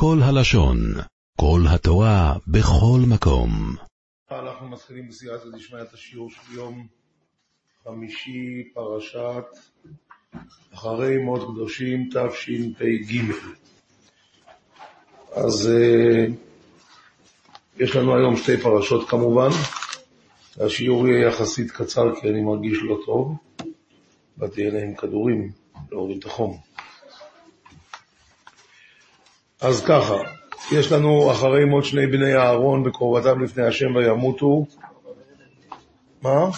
כל הלשון, כל התורה, בכל מקום. אנחנו מתחילים בסייעתא דשמיא את השיעור של יום חמישי, פרשת אחרי מות קדושים תשפ"ג. אז אה, יש לנו היום שתי פרשות כמובן, והשיעור יהיה יחסית קצר כי אני מרגיש לא טוב. באתי עם כדורים להוריד את החום. אז ככה, יש לנו אחרי מות שני בני אהרון בקרובתם לפני השם וימותו. מה?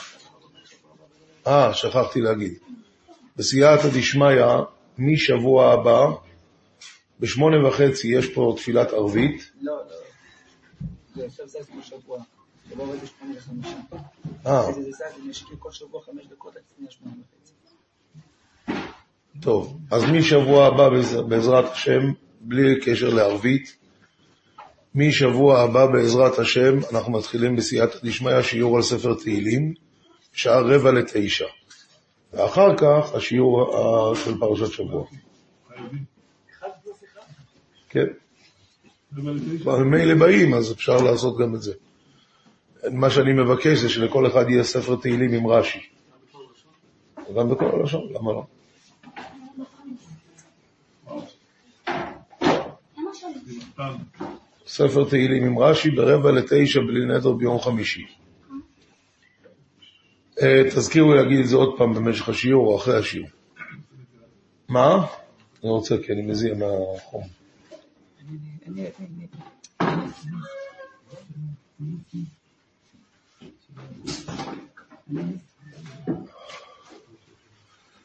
אה, שכחתי להגיד. בסייעתא דשמיא, משבוע הבא, בשמונה וחצי יש פה תפילת ערבית. לא, לא. זה עכשיו זה כמו שבוע. שבוע עובד בשמונה וחמישה. אה, זה זה הם ישקיעו כל שבוע חמש דקות עד לפני השמונה וחצי. טוב. אז משבוע הבא, בעז- בעזרת השם, בלי קשר לערבית, משבוע הבא, בעזרת השם, אנחנו מתחילים בסייעתא דשמיא, שיעור על ספר תהילים, שעה רבע לתשע. ואחר כך השיעור אה, של פרשת שבוע. כן. כבר ממילא באים, אז אפשר לעשות גם את זה. מה שאני מבקש זה שלכל אחד יהיה ספר תהילים עם רש"י. גם בכל הלשון, למה לא? ספר תהילים עם רש"י ברבע לתשע בלי נדר ביום חמישי. אה, תזכירו להגיד את זה עוד פעם במשך השיעור או אחרי השיעור. מה? אני רוצה, כי אני מזיע מהחום.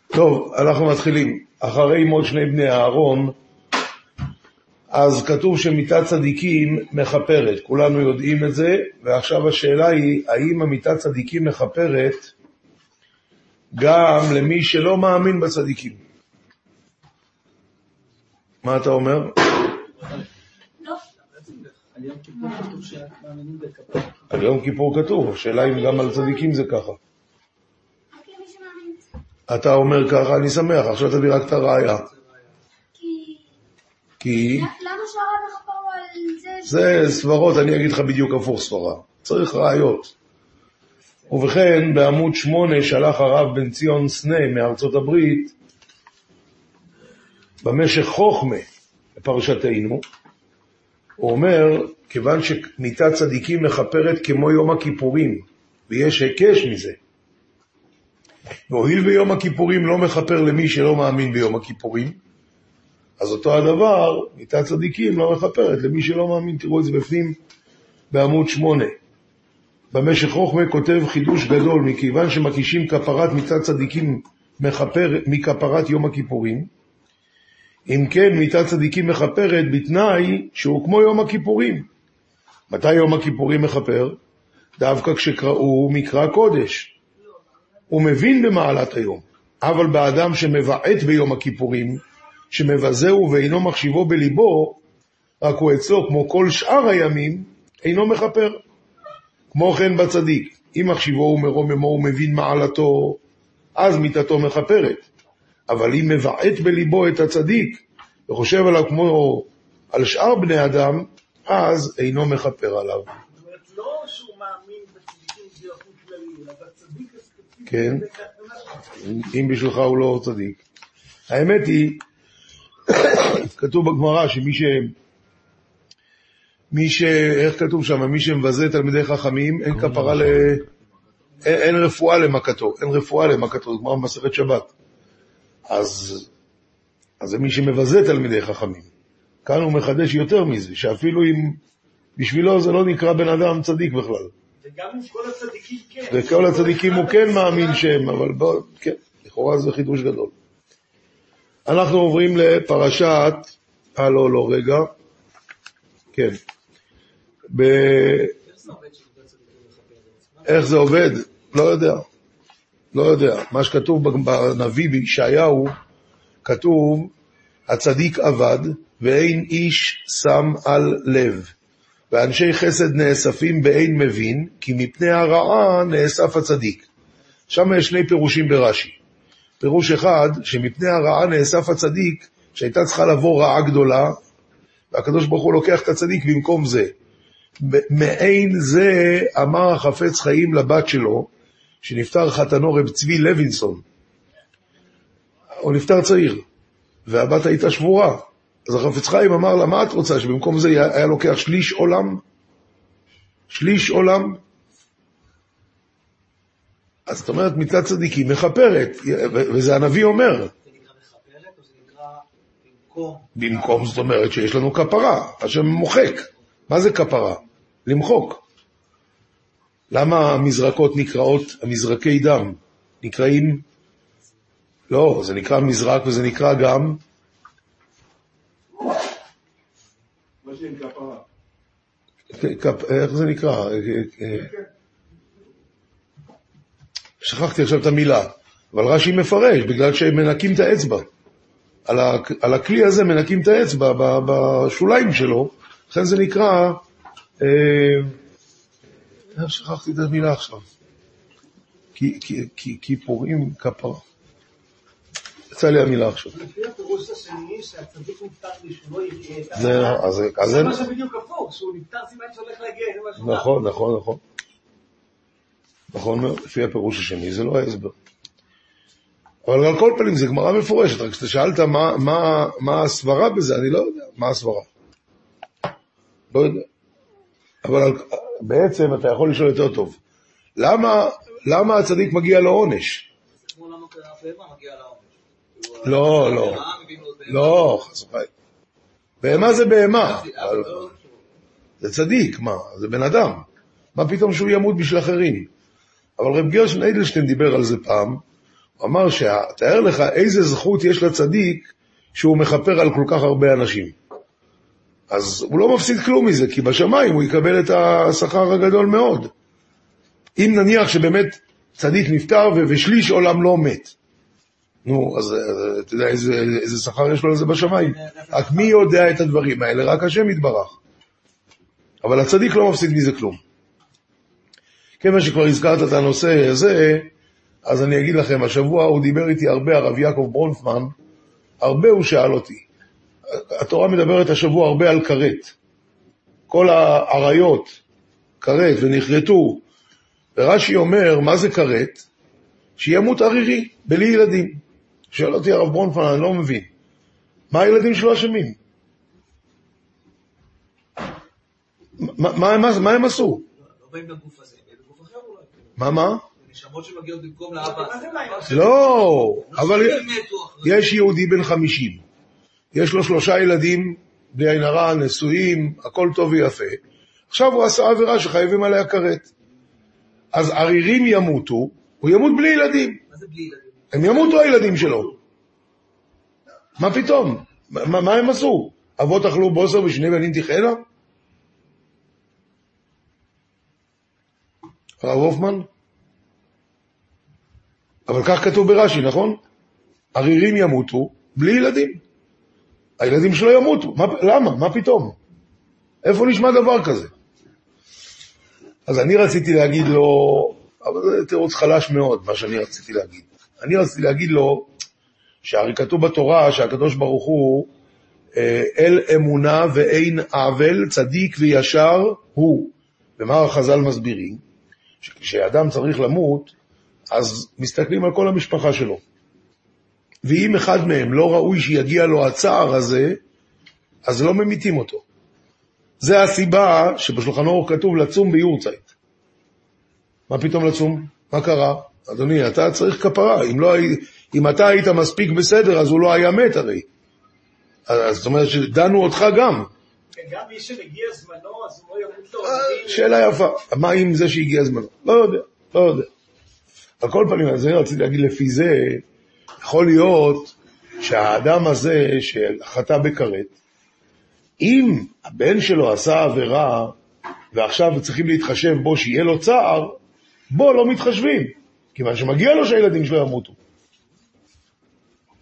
טוב, אנחנו מתחילים. אחרי מות שני בני אהרון, אז כתוב שמיתת צדיקים מכפרת. כולנו יודעים את זה, ועכשיו השאלה היא, האם המיתת צדיקים מכפרת גם למי שלא מאמין בצדיקים? מה אתה אומר? על יום כיפור כתוב השאלה אם גם על צדיקים זה ככה. אתה אומר ככה, אני שמח, עכשיו תביא רק את הראייה. כי... למה שהרב יחפור על זה? זה סברות, אני אגיד לך בדיוק הפוך סברה. צריך ראיות. ובכן, בעמוד שמונה שלח הרב בן ציון סנה מארצות הברית במשך חוכמה לפרשתנו, הוא אומר, כיוון שמיתת צדיקים מכפרת כמו יום הכיפורים, ויש היקש מזה, והואיל ויום הכיפורים לא מכפר למי שלא מאמין ביום הכיפורים, אז אותו הדבר, מיתת צדיקים לא מכפרת למי שלא מאמין. תראו את זה בפנים בעמוד שמונה. במשך חוכמה כותב חידוש גדול, מכיוון שמקישים כפרת מיתת צדיקים מכפר, מכפרת יום הכיפורים, אם כן מיתת צדיקים מכפרת בתנאי שהוא כמו יום הכיפורים. מתי יום הכיפורים מכפר? דווקא כשקראו מקרא קודש. הוא מבין במעלת היום, אבל באדם שמבעט ביום הכיפורים, שמבזהו ואינו מחשיבו בליבו, רק הוא אצלו, כמו כל שאר הימים, אינו מכפר. כמו כן בצדיק, אם מחשיבו ומרוממו ומבין מעלתו, אז מיתתו מכפרת. אבל אם מבעט בליבו את הצדיק, וחושב עליו כמו על שאר בני אדם, אז אינו מכפר עליו. לא. כן. אם בשבילך הוא לא צדיק. האמת היא, כתוב בגמרא שמי ש... מי ש... איך כתוב שם? מי שמבזה תלמידי חכמים, אין כפרה ל... אין, אין רפואה למכתו, אין רפואה למכתו, זה גמרא במסכת שבת. אז, אז זה מי שמבזה תלמידי חכמים. כאן הוא מחדש יותר מזה, שאפילו אם בשבילו זה לא נקרא בן אדם צדיק בכלל. וגם עם כל הצדיקים כן. וכל הצדיקים הוא כן מאמין שהם, אבל בוא, כן, לכאורה זה חידוש גדול. אנחנו עוברים לפרשת, אה לא, לא, רגע, כן. ב... איך זה עובד? לא יודע. לא יודע. מה שכתוב בנביא בישעיהו, כתוב, הצדיק אבד ואין איש שם על לב. ואנשי חסד נאספים באין מבין, כי מפני הרעה נאסף הצדיק. שם יש שני פירושים ברש"י. פירוש אחד, שמפני הרעה נאסף הצדיק, שהייתה צריכה לבוא רעה גדולה, והקדוש ברוך הוא לוקח את הצדיק במקום זה. מעין זה אמר החפץ חיים לבת שלו, שנפטר חתנו רב צבי לוינסון. הוא נפטר צעיר, והבת הייתה שבורה. אז החפץ חיים אמר לה, מה את רוצה, שבמקום זה היה לוקח שליש עולם? שליש עולם? אז זאת אומרת, מצד צדיקים מכפרת, וזה הנביא אומר. במקום? זאת אומרת שיש לנו כפרה, השם מוחק. מה זה כפרה? למחוק. למה המזרקות נקראות, המזרקי דם, נקראים, לא, זה נקרא מזרק וזה נקרא גם, איך זה נקרא? שכחתי עכשיו את המילה, אבל רש"י מפרש, בגלל שהם מנקים את האצבע. על, ה, על הכלי הזה מנקים את האצבע ב- בשוליים שלו, לכן זה נקרא, אה, שכחתי את המילה עכשיו? כי, כי, כי, כי פורעים כפרה. יצא לי המילה עכשיו. זה, מה שבדיוק הפוך, שהוא נפטר סימן שהולך להגיע. נכון, נכון, נכון. נכון מאוד, לפי הפירוש השני, זה לא ההסבר. אבל על כל פנים, זה גמרא מפורשת, רק כשאתה שאלת מה, מה, מה הסברה בזה, אני לא יודע מה הסברה. לא יודע. אבל על, בעצם אתה יכול לשאול יותר טוב. למה, למה הצדיק מגיע מגיעה לעונש. לא, לא. לו. לא, חס וחלילה. בהמה זה בהמה. זה צדיק, מה? זה בן אדם. מה פתאום שהוא ימות בשביל אחרים? אבל רב גרשן איידלשטיין דיבר על זה פעם, הוא אמר שתאר לך איזה זכות יש לצדיק שהוא מכפר על כל כך הרבה אנשים. אז הוא לא מפסיד כלום מזה, כי בשמיים הוא יקבל את השכר הגדול מאוד. אם נניח שבאמת צדיק נפטר ושליש עולם לא מת, נו, אז אתה יודע איזה, איזה שכר יש לו לזה בשמיים. רק מי יודע את הדברים האלה? רק השם יתברך. אבל הצדיק לא מפסיד מזה כלום. כיוון שכבר הזכרת את הנושא הזה, אז אני אגיד לכם, השבוע הוא דיבר איתי הרבה, הרב יעקב ברונפמן, הרבה הוא שאל אותי. התורה מדברת השבוע הרבה על כרת. כל האריות, כרת, ונכרתו. ורש"י אומר, מה זה כרת? שימות ערירי, בלי ילדים. שואל אותי הרב ברונפמן, אני לא מבין. מה הילדים שלו אשמים? מה, מה, מה, מה הם עשו? לא באים לגוף הזה, באים לגוף אחר אולי. מה, מה? נשמות שמגיעות במקום לאבא. מה זה בעיה? לא, אבל אחרי יש יהודי בן חמישים, יש לו שלושה ילדים, בלי עין הרע, נשואים, הכל טוב ויפה. עכשיו הוא עשה עבירה שחייבים עליה כרת. אז ערירים ימותו, הוא ימות בלי ילדים. מה זה בלי ילדים? הם ימותו הילדים שלו. מה פתאום? מה, מה הם עשו? אבות אכלו בוסר ושני בנים תחיינה? הרב הופמן? אבל כך כתוב ברש"י, נכון? ערירים ימותו בלי ילדים. הילדים שלו ימותו. מה, למה? מה פתאום? איפה נשמע דבר כזה? אז אני רציתי להגיד לו, אבל זה תירוץ חלש מאוד, מה שאני רציתי להגיד. אני רציתי להגיד לו, שהרי כתוב בתורה שהקדוש ברוך הוא אה, אל אמונה ואין עוול, צדיק וישר הוא. ומה החז"ל מסבירים? שכשאדם צריך למות, אז מסתכלים על כל המשפחה שלו. ואם אחד מהם לא ראוי שיגיע לו הצער הזה, אז לא ממיתים אותו. זה הסיבה שבשולחן אורך כתוב לצום ביורצייט. מה פתאום לצום? מה קרה? אדוני, אתה צריך כפרה. אם, לא, אם אתה היית מספיק בסדר, אז הוא לא היה מת הרי. אז זאת אומרת שדנו אותך גם. גם מי שמגיע זמנו, אז הוא לא ימות לו. אה, שאלה יפה. מה עם זה שהגיע זמנו? לא יודע, לא יודע. על כל פנים, אז אני רציתי להגיד לפי זה, יכול להיות שהאדם הזה שחטא בכרת, אם הבן שלו עשה עבירה ועכשיו צריכים להתחשב בו שיהיה לו צער, בו לא מתחשבים, כיוון שמגיע לו שהילדים שלו ימותו.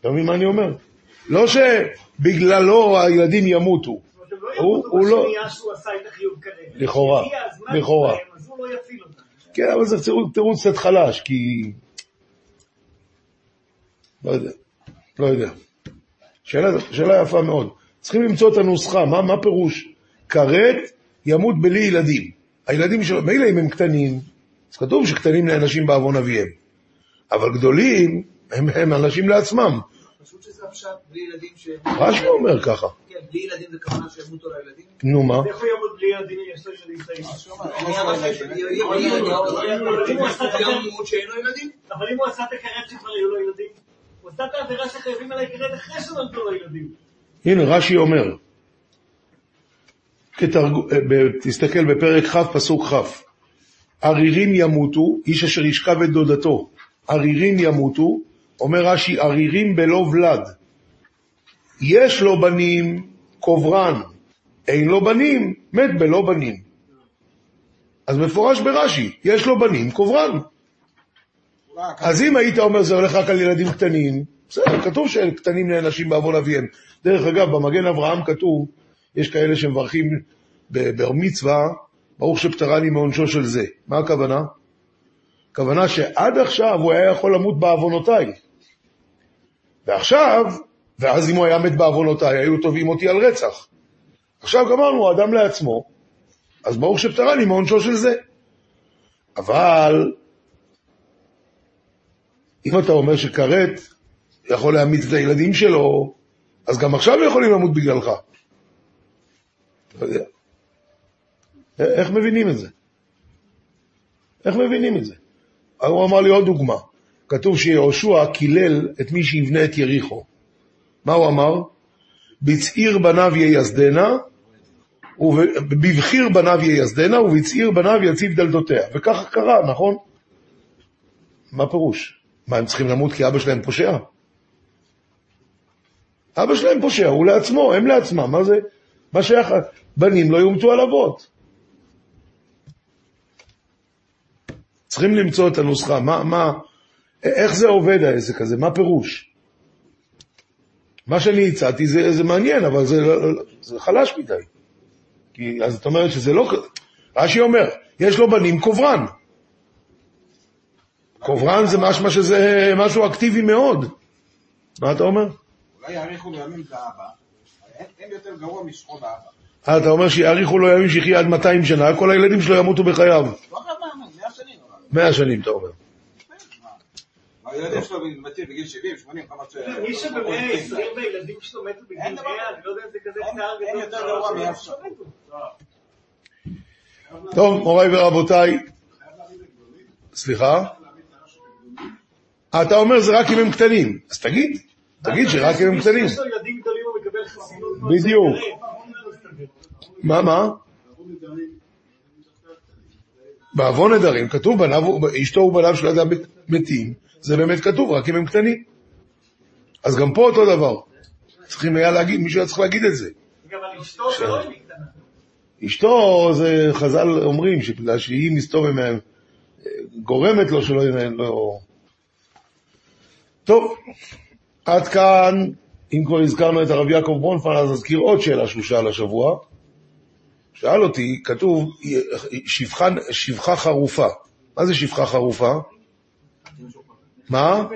אתה מבין מה אני אומר? לא שבגללו הילדים ימותו. הוא- לא-. לכאורה, לכאורה. לא. כן, אבל זה תירוץ- קצת חלש, כי... לא יודע, לא יודע. שאלה, שאלה יפה מאוד. צריכים למצוא את הנוסחה, מה, מה פירוש? כרת ימות בלי ילדים. הילדים שלו, מילא אם הם קטנים, אז כתוב שקטנים נענשים בעוון אביהם. אבל גדולים, הם, הם אנשים לעצמם. פשוט שזה הפשט, בלי ילדים ש... רש"י אומר ככה. בלי ילדים זה כוונה שימותו לילדים. נו מה? איך הוא יעמוד בלי ילדים אם יש לו ילדים קטנים? ימות שאין לו ילדים. אבל אם הוא עשה את הכרת שכבר היו לו ילדים, הוא עשה את העבירה שחייבים על הכרת אחרי שנולדו לו ילדים. הנה, רש"י אומר. אה, תסתכל בפרק כ', פסוק כ', ערירים ימותו, איש אשר ישכב את דודתו, ערירים ימותו, אומר רש"י, ערירים בלא ולד. יש לו בנים, קוברן, אין לו בנים, מת בלא בנים. אז מפורש ברש"י, יש לו בנים, קוברן. אז אם היית אומר זה הולך רק על ילדים קטנים, בסדר, כתוב שקטנים נענשים בעוון אביהם. דרך אגב, במגן אברהם כתוב, יש כאלה שמברכים בבר מצווה, ברוך שפטרני מעונשו של זה. מה הכוונה? הכוונה שעד עכשיו הוא היה יכול למות בעוונותיי. ועכשיו, ואז אם הוא היה מת בעוונותיי, היו תובעים אותי על רצח. עכשיו גמרנו, הוא אדם לעצמו, אז ברוך שפטרני מעונשו של זה. אבל אם אתה אומר שכרת יכול להמיץ את הילדים שלו, אז גם עכשיו יכולים למות בגללך. אתה יודע. איך מבינים את זה? איך מבינים את זה? הוא אמר לי עוד דוגמה. כתוב שיהושע קילל את מי שיבנה את יריחו. מה הוא אמר? בצעיר בניו ייסדנה, בבחיר בניו ייסדנה, ובצעיר בניו יציב דלתותיה. וככה קרה, נכון? מה פירוש? מה, הם צריכים למות כי אבא שלהם פושע? אבא שלהם פושע, הוא לעצמו, הם לעצמם, מה זה? מה שייך? בנים לא יומתו על אבות. צריכים למצוא את הנוסחה, מה, מה, איך זה עובד העסק הזה, מה פירוש? מה שאני הצעתי זה, זה מעניין, אבל זה, זה חלש מדי. כי, אז את אומרת שזה לא... רש"י אומר, יש לו בנים קוברן. קוברן זה משמע שזה משהו אקטיבי מאוד. מה אתה אומר? אולי יאריכו לו ימים את האבא, אין יותר גרוע משכון האבא. אה, אתה אומר שיאריכו לו ימים שיחיה עד 200 שנה, כל הילדים שלו ימותו בחייו. לא חייב להאמין, מאה שנים. אבל. 100 שנים, אתה אומר. הילדים שלו מתים בגיל 70, 80, כמה ש... מי שבמאה ה-20 והילדים שלו מתו בגיל אין 100, דבר אני לא יודע אם זה כזה אין- צער אין גדול. יותר גרוע מאף אחד. טוב, מוריי ורבותיי. סליחה? אתה אומר זה רק אם הם קטנים. אז תגיד, תגיד שרק אם הם קטנים. מי שיש לו ילדים גדולים הוא מקבל חסינות. מאוד בדיוק. מה, מה? בעוון נדרים, כתוב אשתו ובניו של אדם מתים, זה באמת כתוב, רק אם הם קטנים. אז גם פה אותו דבר. צריכים היה להגיד, מישהו היה צריך להגיד את זה. גם על אשתו זה לא קטנה. אשתו, זה חז"ל אומרים, שבגלל שהיא מסתובב מהם, גורמת לו שלא יהיה לו... טוב, עד כאן, אם כבר הזכרנו את הרב יעקב ברונפמן, אז נזכיר עוד שאלה שהוא שאל השבוע. שאל אותי, כתוב, שפחה, שפחה חרופה. מה זה שפחה חרופה? מה?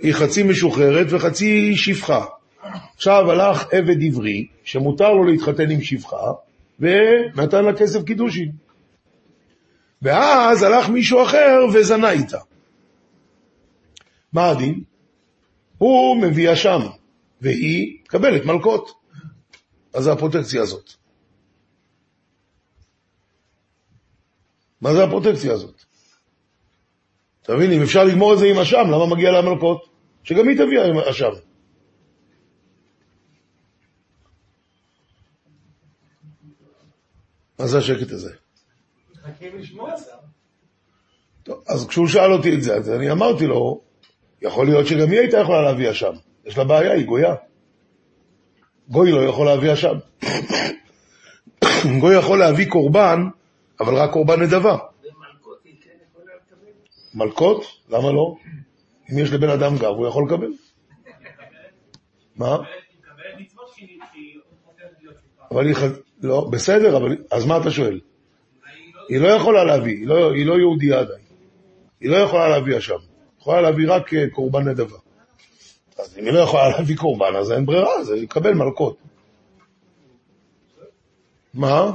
היא חצי משוחררת וחצי שפחה. עכשיו הלך עבד עברי, שמותר לו להתחתן עם שפחה, ונתן לה כסף קידושין. ואז הלך מישהו אחר וזנה איתה. מה הדין? הוא מביא אשם, והיא מקבלת מלקות. מה זה הפרוטקציה הזאת? מה זה הפרוטקציה הזאת? אתה מבין, אם אפשר לגמור את זה עם אשם, למה מגיע לה מלקות? שגם היא תביא עם אשם. מה זה השקט הזה? טוב, אז כשהוא שאל אותי את זה, אז אני אמרתי לו, יכול להיות שגם היא הייתה יכולה להביא אשם. יש לה בעיה, היא גויה. גוי לא יכול להביא אשם. גוי יכול להביא קורבן, אבל רק קורבן נדבה. מלקות? למה לא? אם יש לבן אדם גב, הוא יכול לקבל. מה? אבל היא חז... לא, בסדר, אבל... אז מה אתה שואל? היא לא יכולה להביא, היא לא, היא לא יהודייה עדיין. היא לא יכולה להביא אשם. היא יכולה להביא רק אה, קורבן נדבה. אז אם היא לא יכולה להביא קורבן, אז אין ברירה, אז היא מלקות. מה?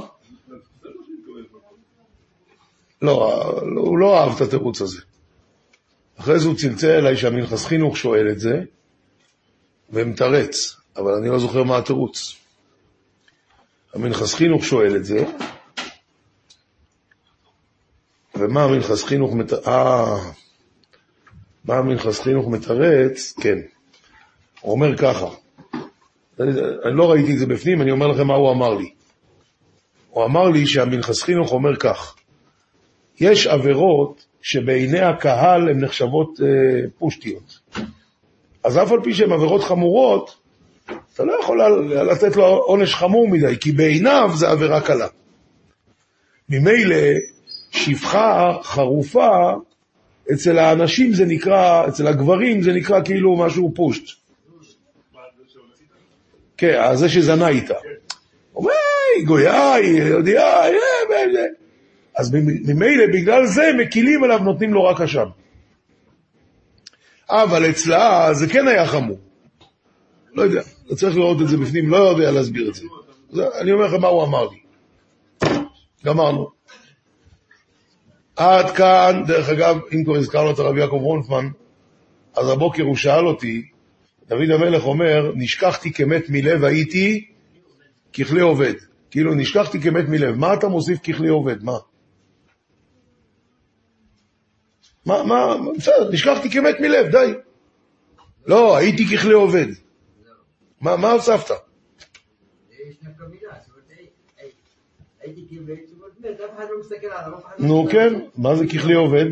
לא, הוא לא אהב את התירוץ הזה. אחרי זה הוא צלצל אליי שהמנחס חינוך שואל את זה, ומתרץ, אבל אני לא זוכר מה התירוץ. המנחס חינוך שואל את זה, ומה המנחס חינוך מתרץ? אה, מה המנחס חינוך מתרץ? כן. הוא אומר ככה, אני לא ראיתי את זה בפנים, אני אומר לכם מה הוא אמר לי. הוא אמר לי שהמנחס חינוך אומר כך, יש עבירות שבעיני הקהל הן נחשבות אה, פושטיות. אז אף על פי שהן עבירות חמורות, אתה לא יכול לתת לו עונש חמור מדי, כי בעיניו זה עבירה קלה. ממילא, שפחה חרופה, אצל האנשים זה נקרא, אצל הגברים זה נקרא כאילו משהו פושט. כן, זה שזנה איתה. אומר, גויה, יהודייה, אז ממילא בגלל זה מקילים עליו, נותנים לו רק אשם. אבל אצלה זה כן היה חמור. לא יודע, צריך לראות את זה בפנים, לא יודע להסביר את זה. אני אומר לכם מה הוא אמר לי. גמרנו. עד כאן, דרך אגב, אם כבר הזכרנו את הרב יעקב רונפמן, אז הבוקר הוא שאל אותי, דוד המלך אומר, נשכחתי כמת מלב הייתי ככלי עובד. כאילו, נשכחתי כמת מלב. מה אתה מוסיף ככלי עובד? מה? מה, מה, בסדר, נשכחתי כמת מלב, די. לא, הייתי ככלי עובד. מה, מה הוספת? נו כן, מה זה ככלי עובד?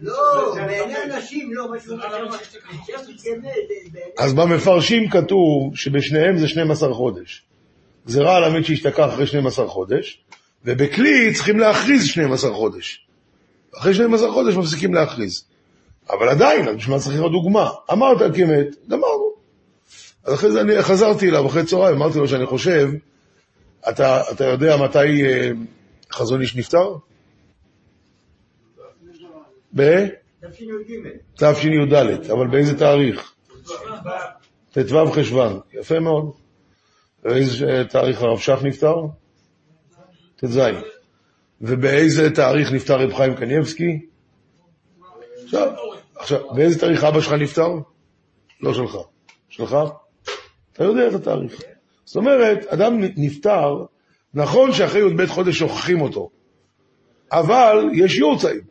לא, בעיני אנשים לא, אז במפרשים כתוב שבשניהם זה 12 חודש. גזירה על המת שהשתכח אחרי 12 חודש, ובכלי צריכים להכריז 12 חודש. אחרי 12 חודש מפסיקים להכריז. אבל עדיין, בשביל מה צריך לראות דוגמה? אמרת כמת, גמרנו. אז אחרי זה אני חזרתי אליו אחרי צהריים, אמרתי לו שאני חושב, אתה, אתה יודע מתי אה, חזון איש נפטר? ב? תשי"ד, אבל באיזה תאריך? ט"ו חשוון, יפה מאוד. באיזה תאריך הרב שך נפטר? ט"ז. ובאיזה תאריך נפטר רב חיים קניבסקי? עכשיו, באיזה תאריך אבא שלך נפטר? לא שלך. שלך? אתה יודע את התאריך. זאת אומרת, אדם נפטר, נכון שאחרי י"ב חודש שוכחים אותו, אבל יש יורצייט.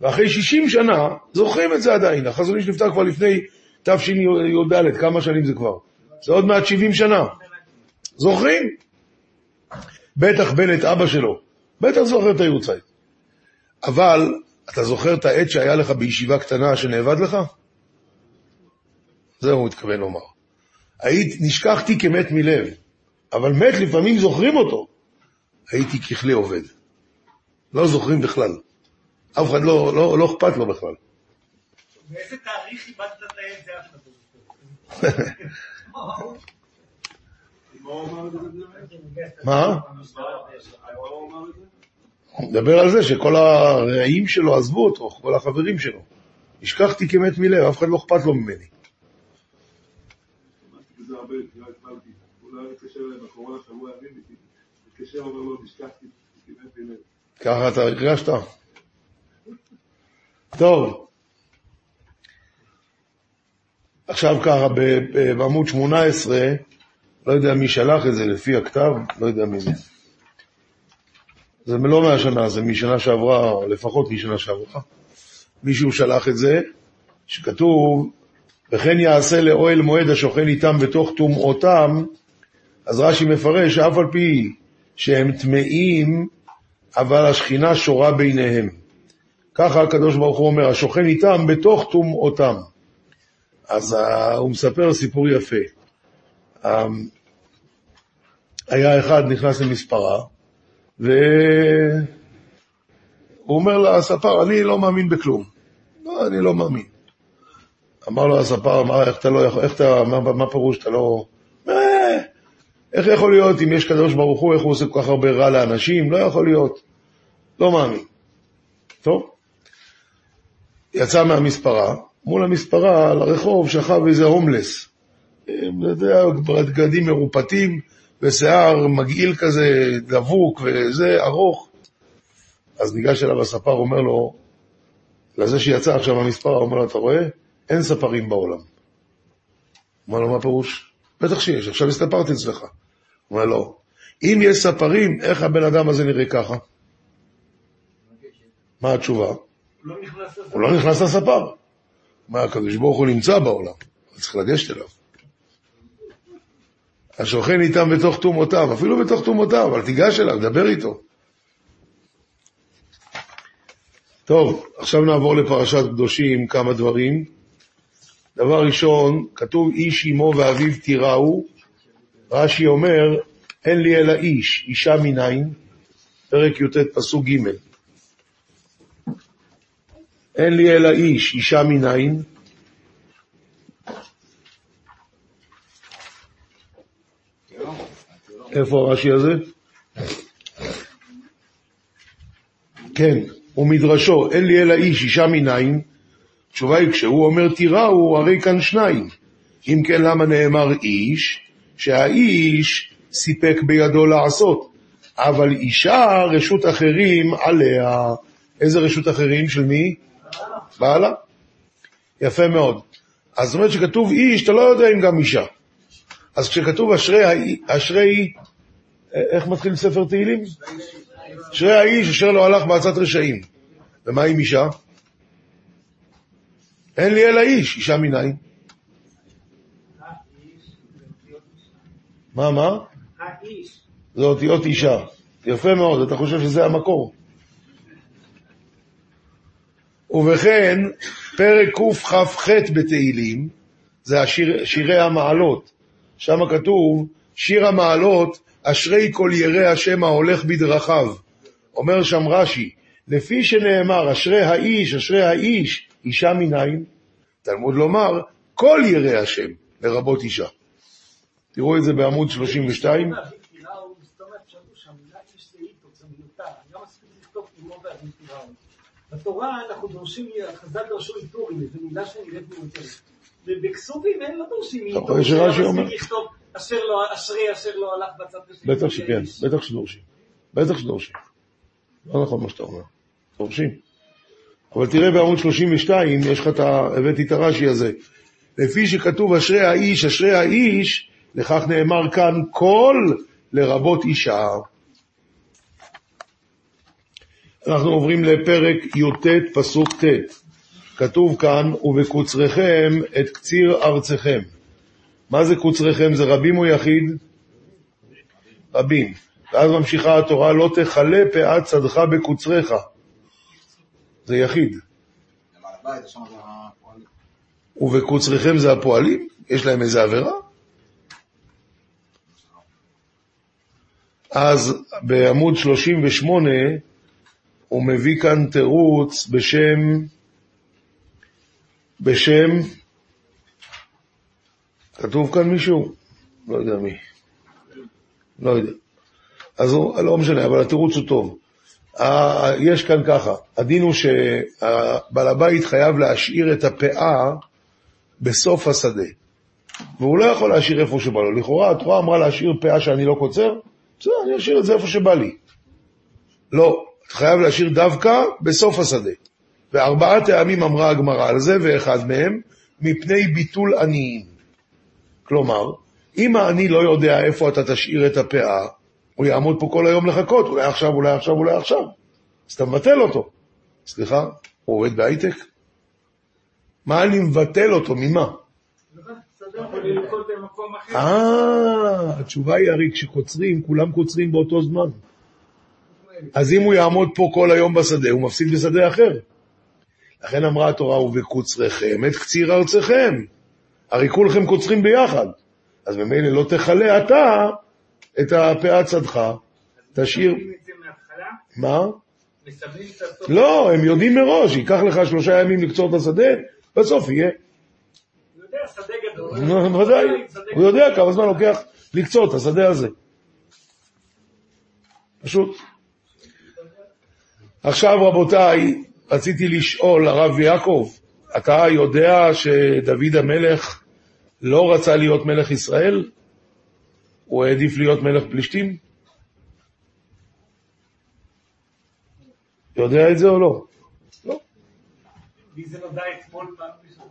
ואחרי 60 שנה זוכרים את זה עדיין. החזון איש נפטר כבר לפני תשי"ד, כמה שנים זה כבר? זה עוד מעט 70 שנה. זוכרים? בטח בנט אבא שלו, בטח זוכר את היורצייט. אבל אתה זוכר את העת שהיה לך בישיבה קטנה שנאבד לך? זה הוא מתכוון לומר. היית, נשכחתי כמת מלב, אבל מת לפעמים זוכרים אותו. הייתי ככלי עובד. לא זוכרים בכלל. אף אחד לא, לא, לא אכפת לו בכלל. באיזה תאריך איבדת את העת זה אף אחד לא מה? הוא מדבר על זה שכל הרעים שלו עזבו אותו, כל החברים שלו. השכחתי כמת מלב, אף אחד לא אכפת לו ממני. ככה אתה הרגשת? טוב. עכשיו ככה, בעמוד 18, לא יודע מי שלח את זה לפי הכתב, לא יודע מי זה. זה לא מהשנה, זה משנה שעברה, או לפחות משנה שעברה. מישהו שלח את זה, שכתוב, וכן יעשה לאוהל מועד השוכן איתם בתוך טומאותם, אז רש"י מפרש שאף על פי שהם טמאים, אבל השכינה שורה ביניהם. ככה הקדוש ברוך הוא אומר, השוכן איתם בתוך טומאותם. אז הוא מספר סיפור יפה. אמ, היה אחד נכנס למספרה, והוא אומר לספר, אני לא מאמין בכלום. לא, אני לא מאמין. אמר לו הספר, מה, איך אתה לא יכול, איך אתה, מה, מה פירוש, אתה לא... אה, איך יכול להיות, אם יש קדוש ברוך הוא, איך הוא עושה כל כך הרבה רע לאנשים? לא יכול להיות. לא מאמין. טוב. יצא מהמספרה, מול המספרה, לרחוב, שכב איזה הומלס. אתה יודע, בגדים מרופטים, ושיער מגעיל כזה, דבוק, וזה, ארוך. אז ניגש אליו הספר, אומר לו, לזה שיצא עכשיו המספר, אומר לו, אתה רואה? אין ספרים בעולם. אומר לו, מה פירוש? בטח שיש, עכשיו הסתפרתי אצלך. הוא אומר לו, אם יש ספרים, איך הבן אדם הזה נראה ככה? מה התשובה? הוא לא נכנס לספר. מה, הקדוש ברוך הוא נמצא בעולם, צריך לגשת אליו. השוכן איתם בתוך תומותיו, אפילו בתוך תומותיו, אבל תיגש אליו, דבר איתו. טוב, עכשיו נעבור לפרשת קדושים, כמה דברים. דבר ראשון, כתוב איש אמו ואביו תיראו, רש"י אומר, אין לי אלא איש, אישה מניין, פרק י"ט פסוק ג' אין לי אלא איש, אישה מניין. איפה הרש"י הזה? כן, ומדרשו, אין לי אלא איש, אישה מניין. התשובה היא, כשהוא אומר תיראו, הרי כאן שניים. אם כן, למה נאמר איש? שהאיש סיפק בידו לעשות, אבל אישה, רשות אחרים עליה. איזה רשות אחרים? של מי? בעלה. יפה מאוד. אז זאת אומרת שכתוב איש, אתה לא יודע אם גם אישה. אז כשכתוב אשרי, אשרי, איך מתחיל ספר תהילים? אשרי האיש אשר לא הלך בעצת רשעים. ומה עם אישה? אין לי אלא איש, אישה מניין. מה, מה? זה אותיות אישה. יפה מאוד, אתה חושב שזה המקור. ובכן, פרק קכ"ח בתהילים, זה שירי המעלות. שם כתוב, שיר המעלות, אשרי כל ירא השם ההולך בדרכיו. אומר שם רש"י, לפי שנאמר, אשרי האיש, אשרי האיש, אישה מניין, תלמוד לומר, כל ירא השם, לרבות אישה. תראו את זה בעמוד 32. בתורה אנחנו דורשים, חז"ל דרשו איתורים, זו מילה שנראית מיותרת. ובכסופים אין לא דורשים איתור. אתה רואה שרש"י אומר? אשר לא, אשרי אשר לא הלך בצד השני. בטח שכן, בטח שדורשים. בטח שדורשים. לא נכון מה שאתה אומר. דורשים. אבל תראה בעמוד 32, יש לך את ה... הבאתי את הרש"י הזה. לפי שכתוב אשרי האיש, אשרי האיש, לכך נאמר כאן כל לרבות אישה. אנחנו עוברים לפרק י"ט פסוק ט'. כתוב כאן, ובקוצריכם את קציר ארצכם. מה זה קוצריכם? זה רבים או יחיד? רבים. ואז ממשיכה התורה, לא תכלה פאת צדך בקוצריך. זה יחיד. ובקוצריכם זה הפועלים? יש להם איזה עבירה? אז בעמוד 38 הוא מביא כאן תירוץ בשם, בשם, כתוב כאן מישהו? לא יודע מי. לא יודע. אז הוא, לא משנה, אבל התירוץ הוא טוב. יש כאן ככה, הדין הוא שבעל הבית חייב להשאיר את הפאה בסוף השדה. והוא לא יכול להשאיר איפה שבא לו. לכאורה התורה אמרה להשאיר פאה שאני לא קוצר, בסדר, אני אשאיר את זה איפה שבא לי. לא, אתה חייב להשאיר דווקא בסוף השדה. וארבעה טעמים אמרה הגמרא על זה, ואחד מהם, מפני ביטול עניים. כלומר, אם העני לא יודע איפה אתה תשאיר את הפאה, הוא יעמוד פה כל היום לחכות, אולי עכשיו, אולי עכשיו, אולי עכשיו. אז אתה מבטל אותו. סליחה, הוא עובד בהייטק? מה אני מבטל אותו? ממה? אה, התשובה היא הרי כשקוצרים, כולם קוצרים באותו זמן. אז אם הוא יעמוד פה כל היום בשדה, הוא מפסיד בשדה אחר. לכן אמרה התורה, ובקוצריכם את קציר ארצכם. הרי כולכם קוצרים ביחד. אז ממילא לא תכלה אתה את הפאת צדך, תשאיר... מה? לא, הם יודעים מראש, ייקח לך שלושה ימים לקצור את השדה, בסוף יהיה. הוא יודע, שדה גדול. ודאי, הוא יודע כמה זמן לוקח לקצור את השדה הזה. פשוט. עכשיו רבותיי, רציתי לשאול, הרב יעקב, אתה יודע שדוד המלך לא רצה להיות מלך ישראל? הוא העדיף להיות מלך פלישתים? יודע את זה או לא? לא. לי זה נודע אתמול פעם ראשונה.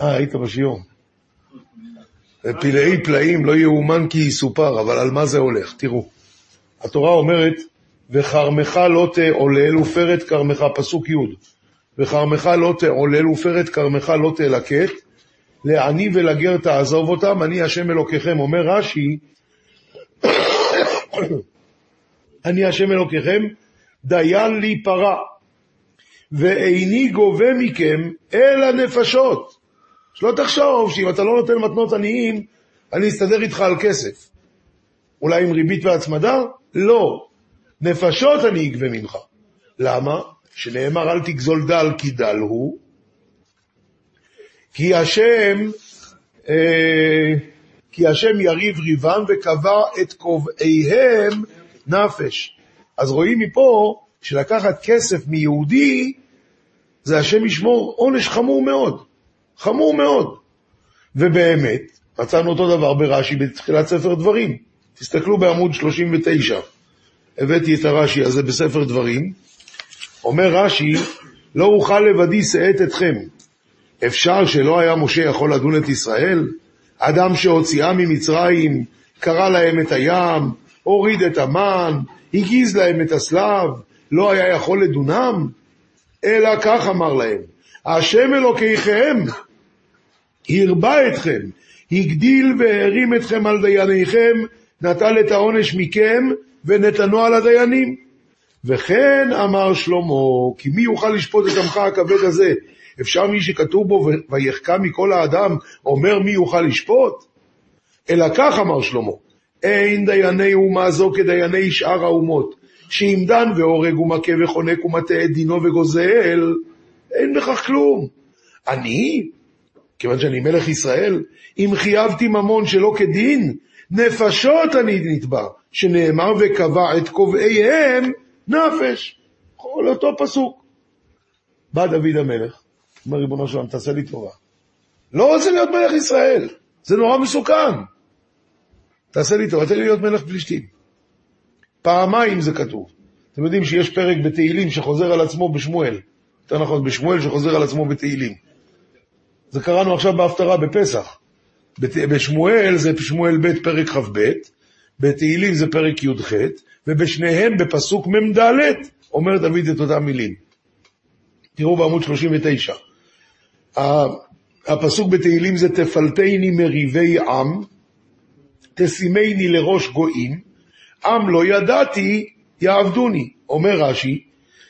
אה, היית בשיעור. פלאי פלאים לא יאומן כי יסופר, אבל על מה זה הולך? תראו. התורה אומרת, וכרמך לא תעולל ופרת כרמך, פסוק י', וכרמך לא תעולל ופרת כרמך לא תלקט, לעני ולגר תעזוב אותם, אני השם אלוקיכם. אומר רש"י, אני השם אלוקיכם, דיין לי פרה, ואיני גובה מכם אלא נפשות. שלא תחשוב שאם אתה לא נותן מתנות עניים, אני אסתדר איתך על כסף. אולי עם ריבית והצמדה? לא. נפשות אני אגבה ממך. למה? שנאמר אל תגזול דל כי דל הוא, כי השם, אה, כי השם יריב ריבם וקבע את קובעיהם נפש. אז רואים מפה שלקחת כסף מיהודי, זה השם ישמור עונש חמור מאוד. חמור מאוד. ובאמת, מצאנו אותו דבר ברש"י בתחילת ספר דברים. תסתכלו בעמוד 39. הבאתי את הרש"י הזה בספר דברים. אומר רש"י, לא אוכל לבדי שאת אתכם. אפשר שלא היה משה יכול לדון את ישראל? אדם שהוציאה ממצרים, קרא להם את הים, הוריד את המן, הגיז להם את הסלב, לא היה יכול לדונם? אלא כך אמר להם, השם אלוקיכם הרבה אתכם, הגדיל והרים אתכם על דייניכם, נטל את העונש מכם ונתנו על הדיינים. וכן אמר שלמה, כי מי יוכל לשפוט את עמך הכבד הזה? אפשר מי שכתוב בו ויחכה מכל האדם, אומר מי יוכל לשפוט? אלא כך אמר שלמה, אין דייני אומה זו כדייני שאר האומות, שאם דן והורג ומכה וחונק ומטעה את דינו וגוזל, אין בכך כלום. אני, כיוון שאני מלך ישראל, אם חייבתי ממון שלא כדין, נפשות אני נתבע, שנאמר וקבע את קובעיהם נפש. כל אותו פסוק. בא דוד המלך, אומר ריבונו שלום, תעשה לי טובה. לא רוצה להיות מלך ישראל, זה נורא מסוכן. תעשה לי טובה, תן לי להיות מלך פלישתים. פעמיים זה כתוב. אתם יודעים שיש פרק בתהילים שחוזר על עצמו בשמואל. יותר נכון, בשמואל שחוזר על עצמו בתהילים. זה קראנו עכשיו בהפטרה בפסח. בשמואל זה שמואל ב' פרק כ"ב, בתהילים זה פרק י"ח, ובשניהם בפסוק מ"ד אומר דוד את אותם מילים. תראו בעמוד 39. הפסוק בתהילים זה תפלטני מריבי עם, תשימני לראש גויים, עם לא ידעתי יעבדוני. אומר רש"י,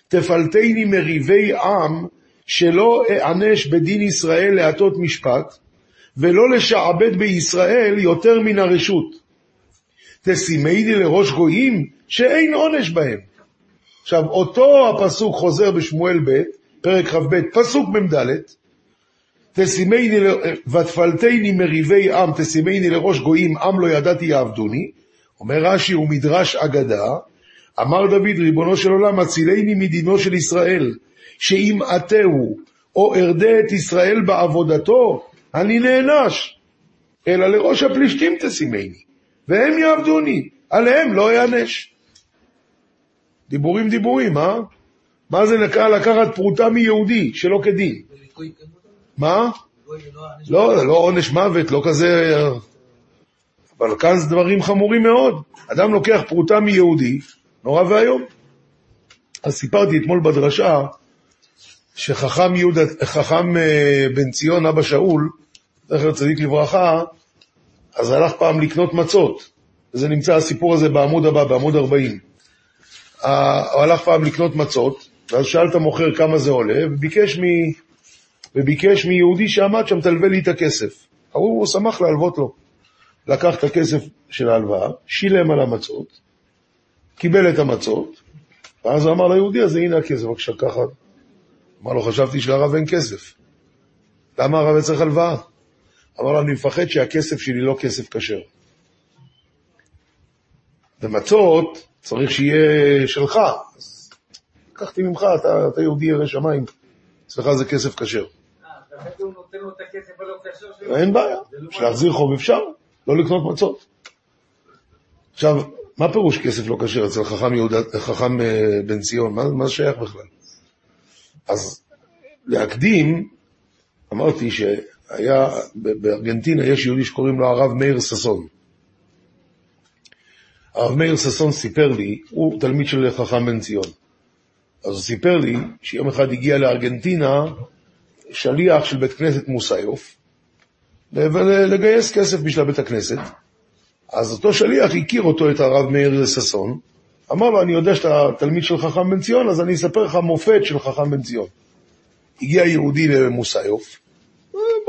תפלטני מריבי עם שלא אענש בדין ישראל להטות משפט, ולא לשעבד בישראל יותר מן הרשות. תשימני לראש גויים שאין עונש בהם. עכשיו, אותו הפסוק חוזר בשמואל ב', פרק כ"ב, פסוק מ"ד, תשימני, ותפלטני מריבי עם, תשימני לראש גויים, עם לא ידעתי יעבדוני. אומר רש"י, הוא מדרש אגדה, אמר דוד, ריבונו של עולם, הצילני מדינו של ישראל, שאם עטהו או ארדה את ישראל בעבודתו, אני נענש. אלא לראש הפלישתים תשימני, והם יעבדוני, עליהם לא אענש. דיבורים דיבורים, אה? מה זה נקרא לקחת פרוטה מיהודי שלא כדין? מה? לא, לא עונש מוות, לא כזה... אבל כאן זה דברים חמורים מאוד. אדם לוקח פרוטה מיהודי, נורא ואיום. אז סיפרתי אתמול בדרשה שחכם יהודה, חכם אה, בן ציון, אבא שאול, זכר צדיק לברכה, אז הלך פעם לקנות מצות. וזה נמצא הסיפור הזה בעמוד הבא, בעמוד 40. הוא הלך פעם לקנות מצות, ואז שאל את המוכר כמה זה עולה, וביקש, מ... וביקש מיהודי שעמד שם, תלווה לי את הכסף. ההוא הוא שמח להלוות לו. לקח את הכסף של ההלוואה, שילם על המצות, קיבל את המצות, ואז הוא אמר ליהודי הזה, הנה הכסף, בבקשה, ככה. אמר לו, חשבתי שלרב אין כסף. למה הרב צריך הלוואה? אמר אני מפחד שהכסף שלי לא כסף כשר. ומצות צריך שיהיה שלך. אז לקחתי ממך, אתה, אתה יהודי ירא שמיים, אצלך זה כסף כשר. שלו. אין בעיה. לא להחזיר חוב אפשר, לא לקנות מצות. עכשיו, מה פירוש כסף לא כשר אצל חכם יהודה, חכם אה, בן ציון? מה, מה שייך בכלל? אז להקדים, אמרתי שהיה, ב- בארגנטינה יש יהודי שקוראים לו הרב מאיר ששון. הרב מאיר ששון סיפר לי, הוא תלמיד של חכם בן ציון. אז הוא סיפר לי שיום אחד הגיע לארגנטינה שליח של בית כנסת מוסיוף, ולגייס כסף בשביל בית הכנסת. אז אותו שליח הכיר אותו, את הרב מאיר ששון, אמר לו, אני יודע שאתה תלמיד של חכם בן ציון, אז אני אספר לך מופת של חכם בן ציון. הגיע יהודי למוסיוף,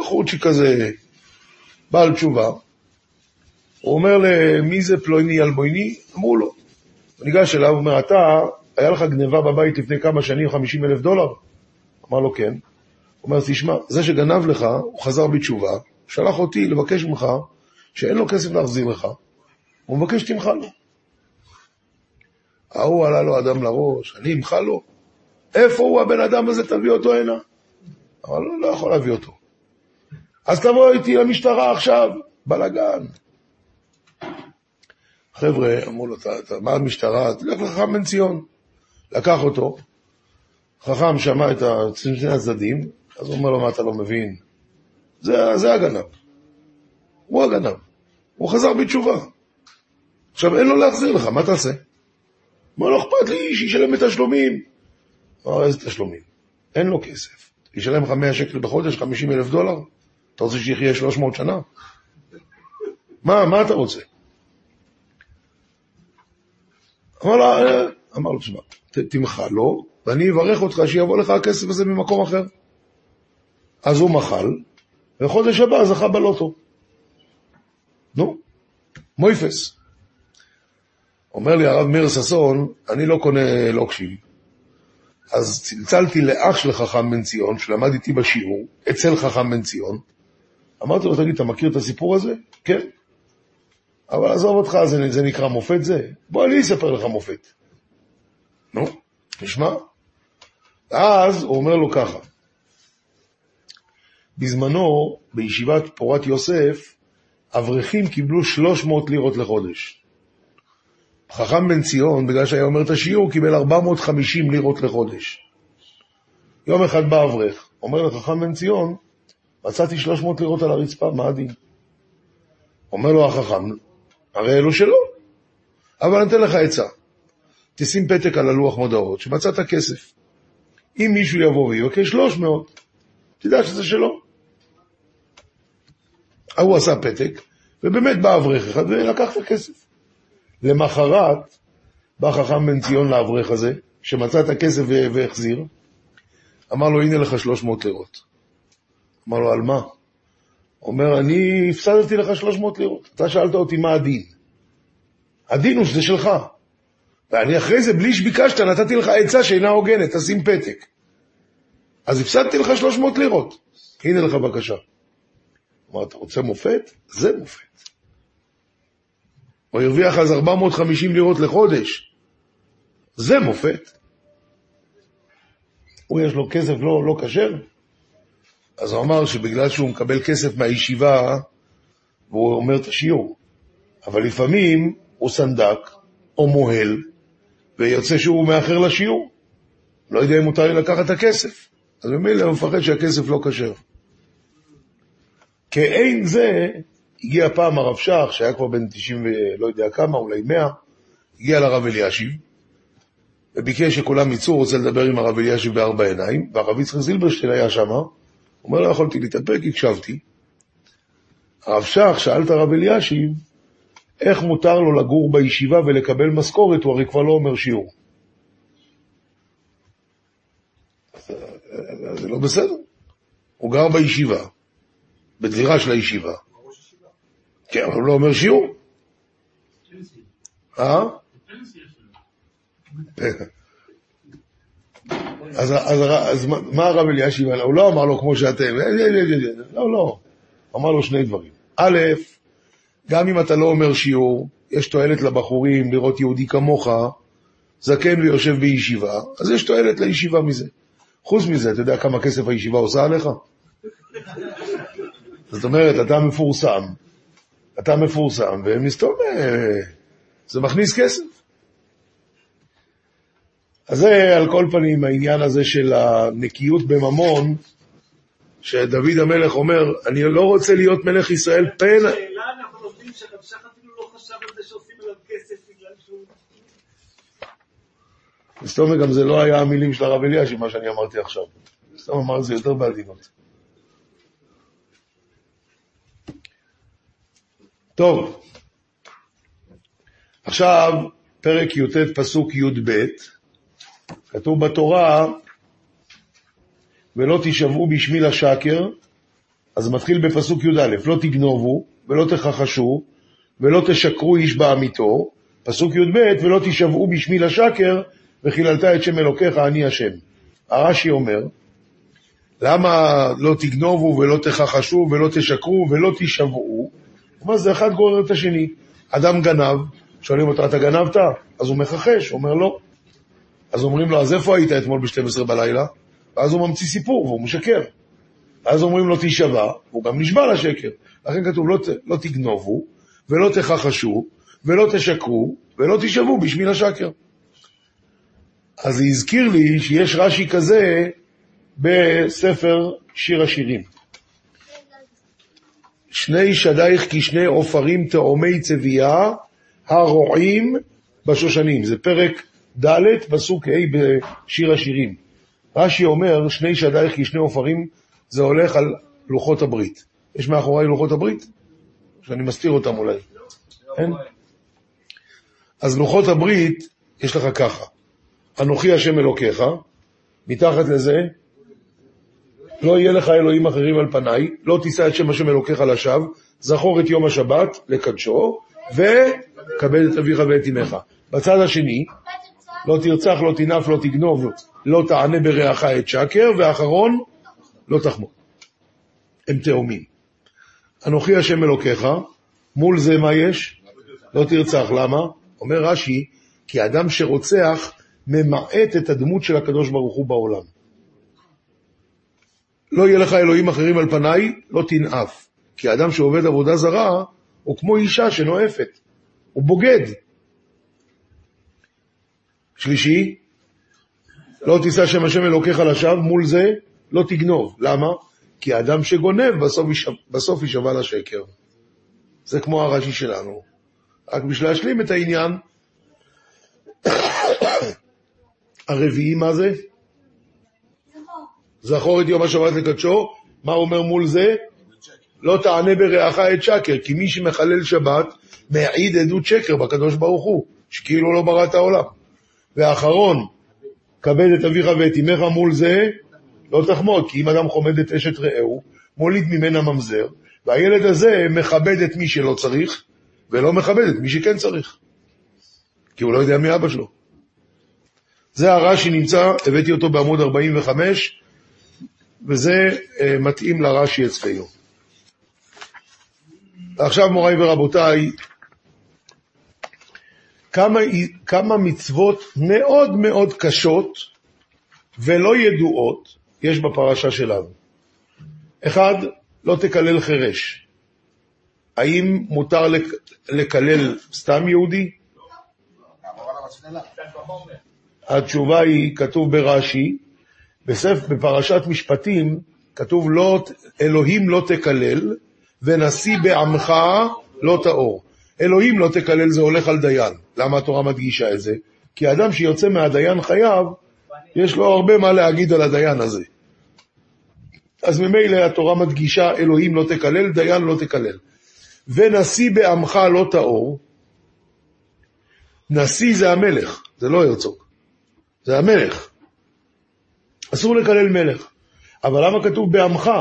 בחורצ'יק כזה, בעל תשובה, הוא אומר למי זה פלוני אלמוני? אמרו לו. הוא ניגש אליו, הוא אומר, אתה, היה לך גניבה בבית לפני כמה שנים, 50 אלף דולר? אמר לו, כן. הוא אומר, תשמע, זה שגנב לך, הוא חזר בתשובה, שלח אותי לבקש ממך שאין לו כסף להחזיר לך, הוא מבקש שתמחל לו. ההוא עלה לו אדם לראש, אני אמחל לו? איפה הוא הבן אדם הזה, תביא אותו הנה? אמר לו, לא יכול להביא אותו. אז תבוא איתי למשטרה עכשיו, בלאגן. חבר'ה, אמרו לו, "אתה- אתה- מה המשטרה? תלך לחכם בן ציון. לקח אותו, חכם שמע את שני הצדדים, אז הוא אומר לו, מה אתה לא מבין? זה, זה הגנב. הוא הגנב. הוא חזר בתשובה. עכשיו, אין לו להחזיר לך, מה תעשה? מה לא אכפת לי, שישלם את התשלומים. אמר, איזה תשלומים? אין לו כסף. ישלם לך 100 שקל בחודש, 50 אלף דולר? אתה רוצה שיחיה 300 שנה? מה, מה אתה רוצה? אמר לו, "אה", אמר לו, תשמע, ת- תמחל לו, ואני אברך אותך שיבוא לך הכסף הזה ממקום אחר. אז הוא מחל, וחודש הבא זכה בלוטו. נו, מויפס. אומר לי הרב מאיר ששון, אני לא קונה לוקשים. אז צלצלתי לאח של חכם בן ציון, שלמד איתי בשיעור, אצל חכם בן ציון. אמרתי לו, תגיד, אתה מכיר את הסיפור הזה? כן. אבל עזוב אותך, זה, זה נקרא מופת זה? בוא אני אספר לך מופת. נו, נשמע? ואז הוא אומר לו ככה, בזמנו, בישיבת פורת יוסף, אברכים קיבלו 300 לירות לחודש. חכם בן ציון, בגלל שהיה אומר את השיעור, קיבל 450 לירות לחודש. יום אחד בא אברך, אומר לחכם בן ציון, מצאתי 300 לירות על הרצפה, מה הדין? אומר לו החכם, הרי אלו שלו, אבל אני אתן לך עצה. תשים פתק על הלוח מודעות שמצאת כסף. אם מישהו יבוא ויבקש 300, תדע שזה שלו. ההוא עשה פתק, ובאמת בא אברך אחד ולקח את הכסף. למחרת בא חכם בן ציון לאברך הזה, שמצא את הכסף והחזיר, אמר לו, הנה לך 300 לירות. אמר לו, על מה? אומר, אני הפסדתי לך 300 לירות. אתה שאלת אותי מה הדין. הדין הוא שזה שלך. ואני אחרי זה, בלי שביקשת, נתתי לך עצה שאינה הוגנת, תשים פתק. אז הפסדתי לך 300 לירות. הנה לך בקשה. אמר, אתה רוצה מופת? זה מופת. הוא הרוויח אז 450 לירות לחודש. זה מופת. הוא יש לו כסף לא, לא כשר? אז הוא אמר שבגלל שהוא מקבל כסף מהישיבה, והוא אומר את השיעור. אבל לפעמים הוא סנדק או מוהל, ויוצא שהוא מאחר לשיעור. לא יודע אם מותר לי לקחת את הכסף. אז ממילא הוא מפחד שהכסף לא כשר. כאין זה, הגיע פעם הרב שך, שהיה כבר בן 90 ולא יודע כמה, אולי 100, הגיע לרב אלישיב, וביקש שכולם יצאו, רוצה לדבר עם הרב אלישיב בארבע עיניים, והרב יצחק זילברשטיין היה שם, אומר, לא יכולתי להתאפק, הקשבתי. הרב שך שאל את הרב אלישיב, איך מותר לו לגור בישיבה ולקבל משכורת, הוא הרי כבר לא אומר שיעור. זה, לא בסדר. הוא גר בישיבה, בדירה של הישיבה. כן, אבל הוא לא אומר שיעור. אה? אז, אז, אז מה- הרב אלישיב ענה? הוא לא אמר לו כמו שאתם, לא, לא. אמר לו שני דברים. א', גם אם אתה לא אומר שיעור, יש תועלת לבחורים לראות יהודי כמוך, זקן ויושב בישיבה, אז יש תועלת לישיבה מזה. חוץ מזה, אתה יודע כמה כסף הישיבה עושה עליך? זאת אומרת, אתה מפורסם, אתה מפורסם, ומסתובב, זה מכניס כסף. אז זה על כל פנים העניין הזה של הנקיות בממון, שדוד המלך אומר, אני לא רוצה להיות מלך ישראל פן... שאלה אנחנו לומדים אפילו לא חשב על זה שעושים עליו כסף בגלל שהוא... מסתובב גם זה לא היה המילים של הרב אלישיב, מה שאני אמרתי עכשיו. סתם אמר את זה יותר בעדינות. טוב, עכשיו פרק י"ט פסוק י"ב, כתוב בתורה, ולא תישבעו בשמי לשקר, אז מתחיל בפסוק י"א, לא תגנובו ולא תכחשו ולא תשקרו איש בעמיתו, פסוק י"ב, ולא תישבעו בשמי לשקר, וחיללת את שם אלוקיך, אני השם. הרש"י אומר, למה לא תגנובו ולא תכחשו ולא תשקרו ולא תישבעו? אומר, זה אחד גורר את השני. אדם גנב, שואלים אותו, אתה גנבת? אז הוא מכחש, הוא אומר, לא. אז אומרים לו, אז איפה היית אתמול ב-12 בלילה? ואז הוא ממציא סיפור, והוא משקר. אז אומרים לו, תישבע, והוא גם נשבע לשקר. לכן כתוב, לא, לא תגנובו, ולא תכחשו, ולא תשקרו, ולא תישבעו בשביל השקר. אז זה הזכיר לי שיש רש"י כזה בספר שיר השירים. שני שדייך כשני עופרים תאומי צבייה, הרועים בשושנים. זה פרק ד', פסוק ה' בשיר השירים. רש"י אומר, שני שדייך כשני עופרים, זה הולך על לוחות הברית. יש מאחוריי לוחות הברית? שאני מסתיר אותם אולי. אין? אז לוחות הברית, יש לך ככה. אנוכי השם אלוקיך, מתחת לזה, לא יהיה לך אלוהים אחרים על פניי, לא תישא את שם השם אלוקיך לשווא, זכור את יום השבת לקדשו, וכבד את אביך ואת אמך. בצד השני, לא תרצח, לא תנף, לא תגנוב, לא תענה ברעך את שקר, ואחרון, לא תחמוד. הם תאומים. אנוכי השם אלוקיך, מול זה מה יש? לא תרצח. למה? אומר רש"י, כי אדם שרוצח ממעט את הדמות של הקדוש ברוך הוא בעולם. לא יהיה לך אלוהים אחרים על פניי, לא תנאף. כי אדם שעובד עבודה זרה הוא כמו אישה שנואפת, הוא בוגד. שלישי, לא תישא שם השם אלוקיך לשווא, מול זה לא תגנוב. למה? כי האדם שגונב בסוף, יישב, בסוף יישבע לשקר. זה כמו הרש"י שלנו. רק בשביל להשלים את העניין, הרביעי מה זה? זכור את יום השבת לקדשו, מה אומר מול זה? לא תענה ברעך את שקר, כי מי שמחלל שבת מעיד עדות שקר בקדוש ברוך הוא, שכאילו לא ברא את העולם. ואחרון, כבד את אביך ואת אמך מול זה, לא תחמוד, כי אם אדם חומד את אשת רעהו, מוליד ממנה ממזר, והילד הזה מכבד את מי שלא צריך, ולא מכבד את מי שכן צריך. כי הוא לא יודע מי אבא שלו. זה הרש"י נמצא, הבאתי אותו בעמוד 45, וזה אה, מתאים לרש"י אצלנו. עכשיו מוריי ורבותיי, כמה, כמה מצוות מאוד מאוד קשות ולא ידועות יש בפרשה שלנו. אחד, לא תקלל חירש. האם מותר לק, לקלל סתם יהודי? התשובה היא, כתוב ברש"י, בספר, בפרשת משפטים, כתוב לא, אלוהים לא תקלל, ונשיא בעמך לא טהור. אלוהים לא תקלל זה הולך על דיין. למה התורה מדגישה את זה? כי האדם שיוצא מהדיין חייב, יש לו הרבה מה להגיד על הדיין הזה. אז ממילא התורה מדגישה אלוהים לא תקלל, דיין לא תקלל. ונשיא בעמך לא טהור, נשיא זה המלך, זה לא הרצוג, זה המלך. אסור לקלל מלך. אבל למה כתוב בעמך?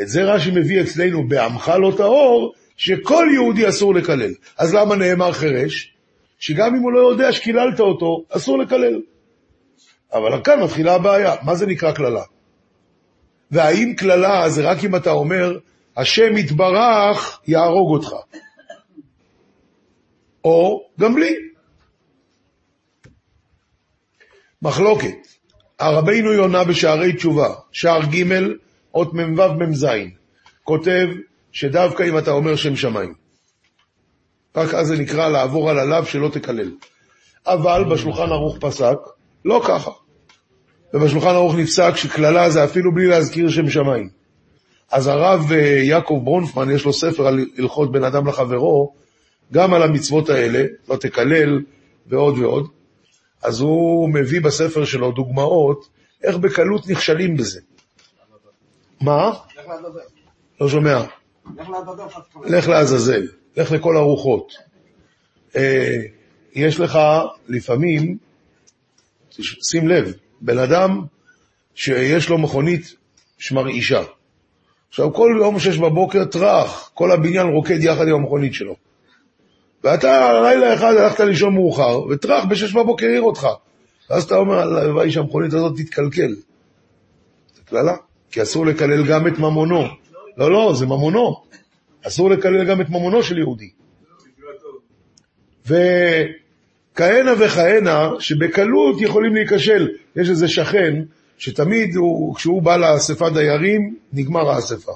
את זה רש"י מביא אצלנו, בעמך לא טהור, שכל יהודי אסור לקלל. אז למה נאמר חירש? שגם אם הוא לא יודע שקיללת אותו, אסור לקלל. אבל כאן מתחילה הבעיה, מה זה נקרא קללה? והאם קללה זה רק אם אתה אומר, השם יתברך יהרוג אותך. או גם בלי. מחלוקת. הרבינו יונה בשערי תשובה, שער ג' אות מ"ו מ"ז, כותב שדווקא אם אתה אומר שם שמיים. רק אז זה נקרא לעבור על הלאו שלא תקלל. אבל בשולחן ערוך פסק, לא ככה. ובשולחן ערוך נפסק שקללה זה אפילו בלי להזכיר שם שמיים. אז הרב אה, יעקב ברונפמן, יש לו ספר על הלכות בין אדם לחברו, גם על המצוות האלה, לא תקלל ועוד ועוד. אז הוא מביא בספר שלו דוגמאות איך בקלות נכשלים בזה. מה? לא שומע. לך לעזאזל. לך לכל הרוחות. אה, יש לך לפעמים, שים לב, בן אדם שיש לו מכונית שמרעישה. עכשיו, כל יום שש בבוקר טראח, כל הבניין רוקד יחד עם המכונית שלו. ואתה לילה אחד הלכת לישון מאוחר, וטראח בשש בבוקר העיר אותך. ואז אתה אומר, הלוואי שהמכונית הזאת תתקלקל. זה קללה, כי אסור לקלל גם את ממונו. לא, לא, זה ממונו. אסור לקלל גם את ממונו של יהודי. וכהנה וכהנה שבקלות יכולים להיכשל. יש איזה שכן שתמיד הוא, כשהוא בא לאספת דיירים, נגמר האספה.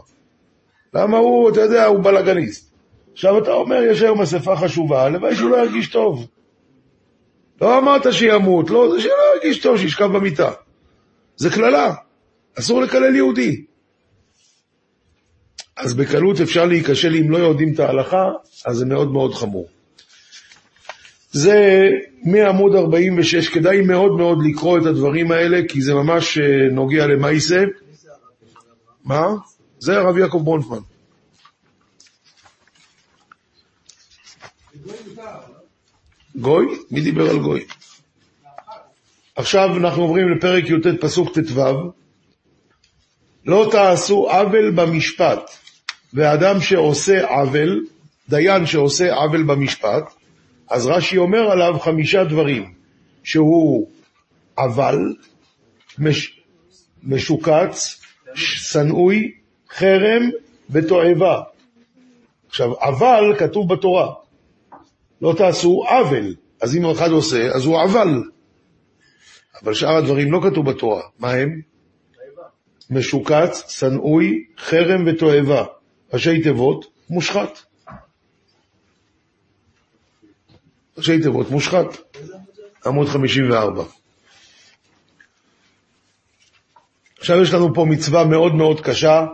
למה הוא, אתה יודע, הוא בלאגניסט. עכשיו אתה אומר, יש היום אספה חשובה, הלוואי שהוא לא ירגיש טוב. לא אמרת שימות, לא, זה שלא ירגיש טוב, שישכב במיטה. זה קללה, אסור לקלל יהודי. אז בקלות אפשר להיכשל אם לא יודעים את ההלכה, אז זה מאוד מאוד חמור. זה מעמוד 46, כדאי מאוד מאוד לקרוא את הדברים האלה, כי זה ממש אה, נוגע למעשה. מה? זה הרב יעקב ברונפמן. גוי? מי דיבר על גוי? עכשיו אנחנו עוברים לפרק י"ט פסוק ט"ו. לא תעשו עוול במשפט, ואדם שעושה עוול, דיין שעושה עוול במשפט, אז רש"י אומר עליו חמישה דברים, שהוא אבל, מש, משוקץ, שנואי, חרם ותועבה. עכשיו, אבל כתוב בתורה, לא תעשו עוול, אז אם אחד עושה, אז הוא עוול. אבל שאר הדברים לא כתוב בתורה, מה הם? משוקץ, שנואי, חרם ותועבה. ראשי תיבות, מושחת. ראשי תיבות, מושחת. עמוד 54. עכשיו יש לנו פה מצווה מאוד מאוד קשה,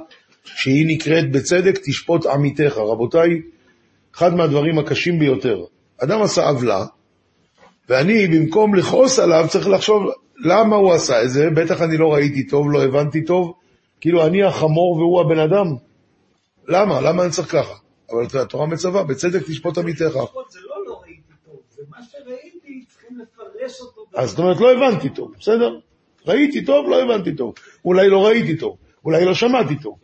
שהיא נקראת בצדק תשפוט עמיתך. רבותיי, אחד מהדברים הקשים ביותר. אדם עשה עוולה, ואני במקום לכעוס עליו צריך לחשוב למה הוא עשה את זה, בטח אני לא ראיתי טוב, לא הבנתי טוב, כאילו אני החמור והוא הבן אדם. למה? למה אני צריך ככה? אבל התורה מצווה, בצדק תשפוט עמיתך. זה לא לא ראיתי טוב, זה מה שראיתי, צריכים לפרש אותו. אז זאת אומרת, לא הבנתי טוב, בסדר? ראיתי טוב, לא הבנתי טוב. אולי לא ראיתי טוב, אולי לא שמעתי טוב.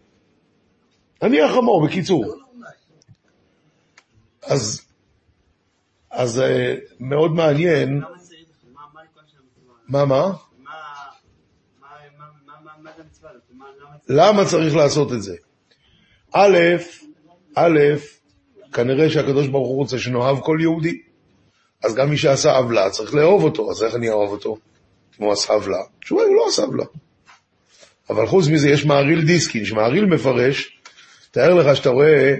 אני החמור, בקיצור. אז, אז אה, מאוד מעניין? מה מה? למה צריך לעשות את זה? א', א', כנראה שהקדוש ברוך הוא רוצה שנאהב כל יהודי. אז גם מי שעשה עוולה צריך לאהוב אותו, אז איך אני אאהב אותו? אם הוא עשה עוולה? התשובה היא, הוא לא עשה עוולה. אבל חוץ מזה יש מעריל דיסקין, שמעריל מפרש, תאר לך שאתה רואה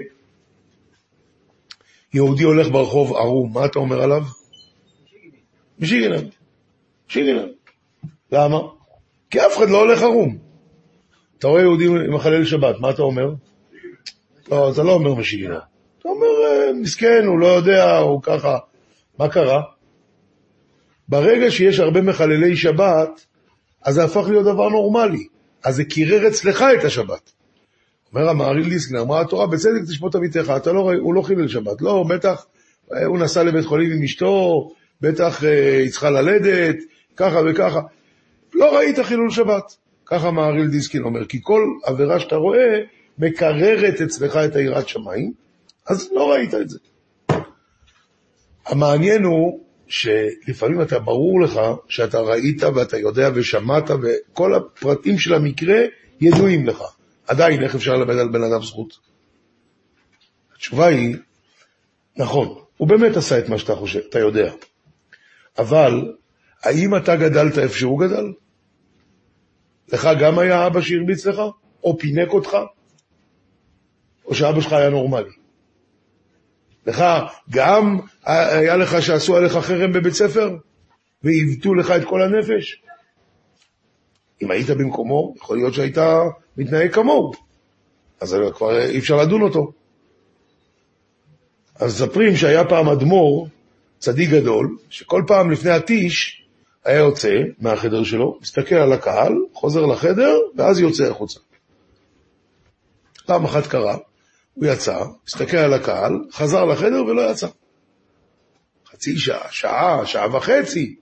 יהודי הולך ברחוב ערום, מה אתה אומר עליו? משיגנן. משיגנן. למה? כי אף אחד לא הולך ערום. אתה רואה יהודי מחלל שבת, מה אתה אומר? לא, אתה לא אומר משיגנן. אתה אומר, אה, מסכן, הוא לא יודע, הוא ככה. מה קרה? ברגע שיש הרבה מחללי שבת, אז זה הפך להיות דבר נורמלי. אז זה קירר אצלך את השבת. אומר המהריל דיסקנר, אמרה התורה, בצדק תשפוט עמיתך, אתה לא, ראי- הוא לא חילל שבת. לא, בטח אה, הוא נסע לבית חולים עם אשתו, בטח אה, היא צריכה ללדת, ככה וככה. לא ראית חילול שבת. ככה מהריל דיסקין אומר, כי כל עבירה שאתה רואה מקררת אצלך את היראת שמיים, אז לא ראית את זה. המעניין הוא שלפעמים אתה ברור לך שאתה ראית ואתה יודע ושמעת וכל הפרטים של המקרה ידועים לך. עדיין, איך אפשר ללמד על בן אדם זכות? התשובה היא, נכון, הוא באמת עשה את מה שאתה חושב, אתה יודע. אבל, האם אתה גדלת איפה שהוא גדל? לך גם היה אבא שהרביץ לך? או פינק אותך, או שאבא שלך היה נורמלי. לך, גם היה לך שעשו עליך חרם בבית ספר, ועיוותו לך את כל הנפש? אם היית במקומו, יכול להיות שהיית מתנהג כמוהו. אז כבר אי אפשר לדון אותו. אז מספרים שהיה פעם אדמו"ר, צדיק גדול, שכל פעם לפני הטיש היה יוצא מהחדר שלו, מסתכל על הקהל, חוזר לחדר, ואז יוצא החוצה. פעם אחת קרה, הוא יצא, הסתכל על הקהל, חזר לחדר ולא יצא. חצי שעה, שעה, שעה וחצי.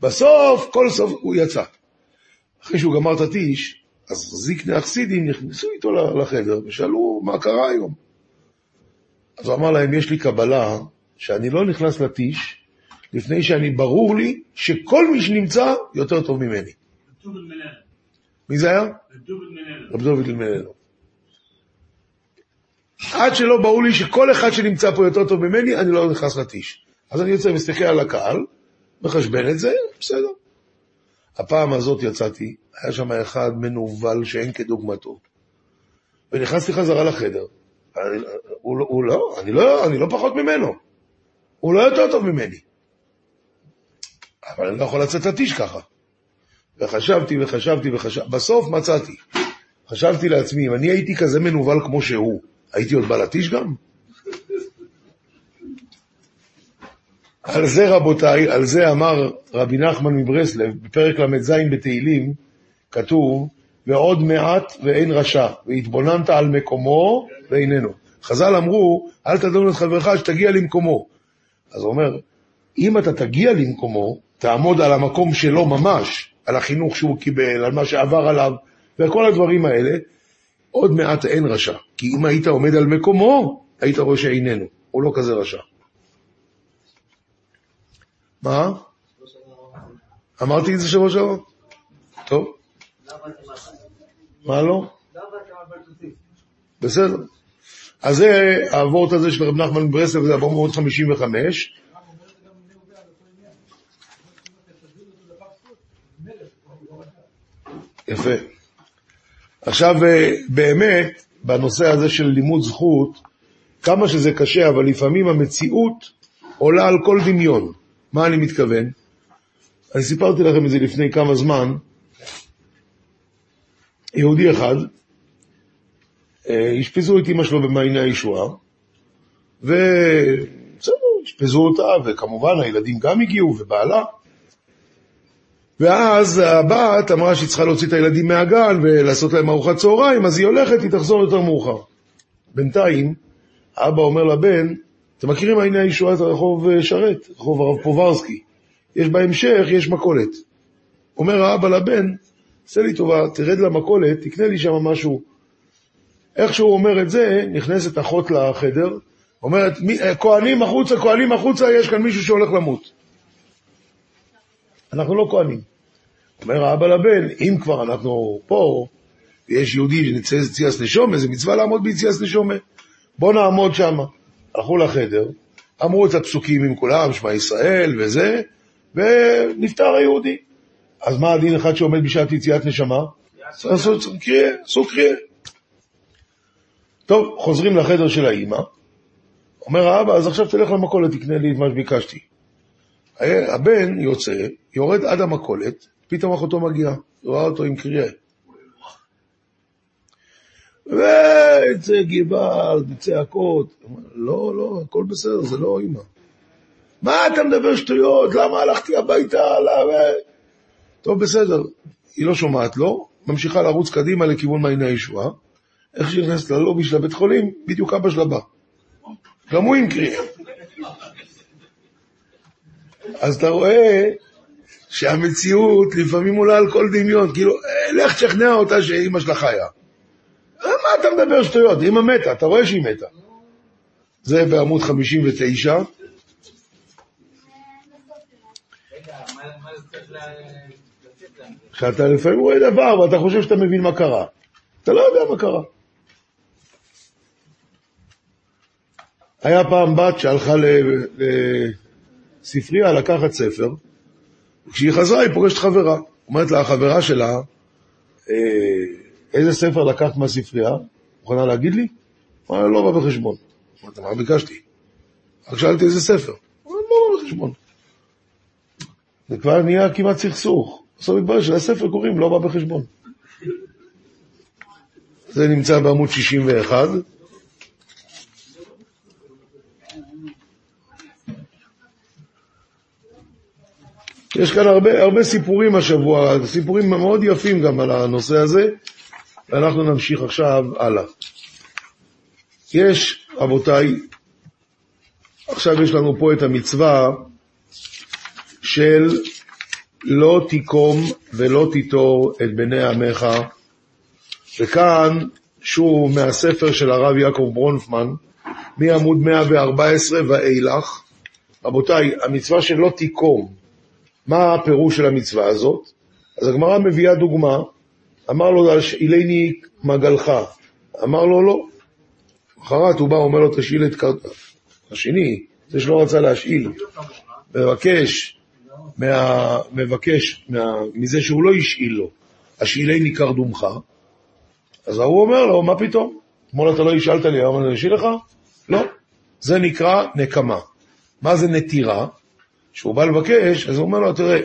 בסוף, כל סוף, הוא יצא. אחרי שהוא גמר את הטיש, אז זיקני החסידים נכנסו איתו לחדר ושאלו מה קרה היום. אז הוא אמר להם, יש לי קבלה שאני לא נכנס לטיש לפני שאני, ברור לי שכל מי שנמצא יותר טוב ממני. מי זה היה? רב דוד אלמלנו. עד שלא ברור לי שכל אחד שנמצא פה יותר טוב ממני, אני לא נכנס לטיש. אז אני יוצא ומסתכל על הקהל, מחשבן את זה, בסדר. הפעם הזאת יצאתי, היה שם אחד מנוול שאין כדוגמתו. ונכנסתי חזרה לחדר. אני, הוא, הוא לא, אני לא, אני לא פחות ממנו. הוא לא יותר טוב ממני. אבל אני לא יכול לצאת לטיש ככה. וחשבתי וחשבתי וחשבתי, בסוף מצאתי. חשבתי לעצמי, אם אני הייתי כזה מנוול כמו שהוא, הייתי עוד בא לטיש גם? על זה רבותיי, על זה אמר רבי נחמן מברסלב, בפרק ל"ז בתהילים, כתוב, ועוד מעט ואין רשע, והתבוננת על מקומו ואיננו. חז"ל אמרו, אל תדון את חברך שתגיע למקומו. אז הוא אומר, אם אתה תגיע למקומו, תעמוד על המקום שלו ממש, על החינוך שהוא קיבל, על מה שעבר עליו, וכל הדברים האלה, עוד מעט אין רשע. כי אם היית עומד על מקומו, היית רואה שאיננו. הוא לא כזה רשע. מה? אמרתי את זה שבוע שעבר? טוב. מה לא? בסדר. אז זה האבות הזה של רב נחמן ברסלב, זה 455. יפה. עכשיו, באמת, בנושא הזה של לימוד זכות, כמה שזה קשה, אבל לפעמים המציאות עולה על כל דמיון. מה אני מתכוון? אני סיפרתי לכם את זה לפני כמה זמן. יהודי אחד, אה, אשפזו את אמא שלו במעייני הישועה, ובסדר, אשפזו אותה, וכמובן הילדים גם הגיעו, ובעלה. ואז הבת אמרה שהיא צריכה להוציא את הילדים מהגן ולעשות להם ארוחת צהריים, אז היא הולכת, היא תחזור יותר מאוחר. בינתיים, האבא אומר לבן, אתם מכירים מעייני הישועה את הרחוב אה, שרת, רחוב הרב פוברסקי. יש בהמשך, יש מכולת. אומר האבא לבן, עשה לי טובה, תרד למכולת, תקנה לי שם משהו. איך שהוא אומר את זה, נכנסת אחות לחדר, אומרת, אה, כהנים החוצה, כהנים החוצה, יש כאן מישהו שהולך למות. אנחנו לא כהנים. אומר האבא לבן, אם כבר אנחנו פה, ויש יהודי שנצא יציאס נשומה, זה מצווה לעמוד ביציאס נשומה. בוא נעמוד שם. הלכו לחדר, אמרו את הפסוקים עם כולם, שמע ישראל וזה, ונפטר היהודי. אז מה הדין אחד שעומד בשעת יציאת נשמה? עשו קריאה, עשו קריאה. טוב, חוזרים לחדר של האימא, אומר האבא, אז עכשיו תלך למכולת, תקנה לי את מה שביקשתי. הבן יוצא, יורד עד המכולת, פתאום אחותו מגיעה, רואה אותו עם קריאה. ויצא גבעל, וצעקות. לא, לא, הכל בסדר, זה לא אימא. מה אתה מדבר שטויות? למה הלכתי הביתה? למה... טוב, בסדר. היא לא שומעת לו, ממשיכה לרוץ קדימה לכיוון מעייני הישועה. איך שהיא נכנסת ללובי של הבית חולים, בדיוק אבא שלה בא. גם הוא עם קריאה. אז אתה רואה שהמציאות לפעמים עולה על כל דמיון, כאילו, אה, לך תשכנע אותה שאימא שלה חיה. אה, מה אתה מדבר שטויות? אמא מתה, אתה רואה שהיא מתה. זה בעמוד 59. שאתה לפעמים רואה דבר ואתה חושב שאתה מבין מה קרה. אתה לא יודע מה קרה. היה פעם בת שהלכה לספרייה לקחת ספר, וכשהיא חזרה היא פוגשת חברה. אומרת לה החברה שלה, אה, איזה ספר לקחת מהספרייה? מוכנה להגיד לי? הוא אמר, לא בא בחשבון. אמרתי, מה ביקשתי? רק שאלתי איזה ספר. הוא אמר, לא בא בחשבון. זה כבר נהיה כמעט סכסוך. בסוף מתברר שלספר קוראים לא בא בחשבון. זה נמצא בעמוד 61. יש כאן הרבה, הרבה סיפורים השבוע, סיפורים מאוד יפים גם על הנושא הזה, ואנחנו נמשיך עכשיו הלאה. יש, רבותיי, עכשיו יש לנו פה את המצווה של לא תיקום ולא תיטור את בני עמך, וכאן, שוב מהספר של הרב יעקב ברונפמן, מעמוד 114 ואילך, רבותיי, המצווה של לא תיקום, מה הפירוש של המצווה הזאת? אז הגמרא מביאה דוגמה, אמר לו, השאילני מגלך. אמר לו, לא. אחרת הוא בא, אומר לו, תשאיל את קרתו. השני, זה שלא רצה להשאיל, מבקש, מה, מבקש מה, מזה שהוא לא השאיל לו, השאילני קרדומך, אז ההוא אומר לו, מה פתאום? אתמול אתה לא השאלת לי, היום אני אשאיל לך? לא. זה נקרא נקמה. מה זה נטירה? כשהוא בא לבקש, אז הוא אומר לו, תראה,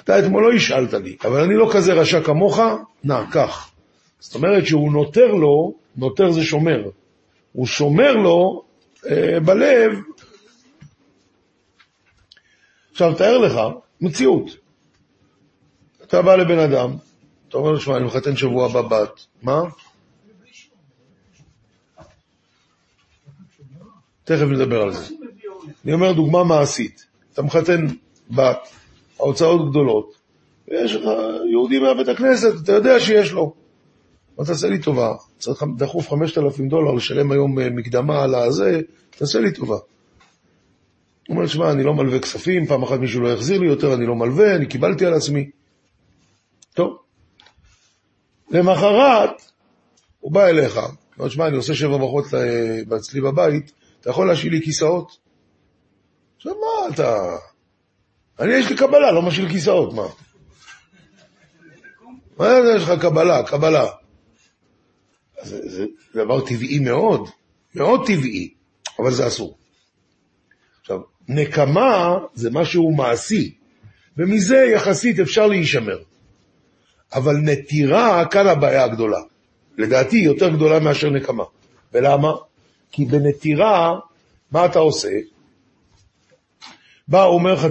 אתה אתמול לא השאלת לי, אבל אני לא כזה רשע כמוך, נא, קח. זאת אומרת שהוא נותר לו, נותר זה שומר. הוא שומר לו אה, בלב. עכשיו, תאר לך מציאות. אתה בא לבן אדם, אתה אומר לו, שמע, אני מחתן שבוע הבא בת. מה? תכף נדבר על זה. אני אומר דוגמה מעשית. אתה מחתן בת, ההוצאות גדולות, ויש לך יהודי מהבית הכנסת, אתה יודע שיש לו. אבל תעשה לי טובה, צריך דחוף 5,000 דולר לשלם היום אה, מקדמה על הזה, תעשה לי טובה. הוא אומר, שמע, אני לא מלווה כספים, פעם אחת מישהו לא יחזיר לי יותר, אני לא מלווה, אני קיבלתי על עצמי. טוב. למחרת, הוא בא אליך, אומר, שמע, אני עושה שבע ברכות אצלי בבית, אתה יכול להשאיל לי כיסאות? עכשיו, מה אתה... אני, יש לי קבלה, לא משאיל כיסאות, מה? מה זה יש לך קבלה, קבלה? זה, זה דבר טבעי מאוד, מאוד טבעי, אבל זה אסור. עכשיו, נקמה זה משהו מעשי, ומזה יחסית אפשר להישמר. אבל נטירה, כאן הבעיה הגדולה. לדעתי היא יותר גדולה מאשר נקמה. ולמה? כי בנטירה, מה אתה עושה? בא, אומר לך,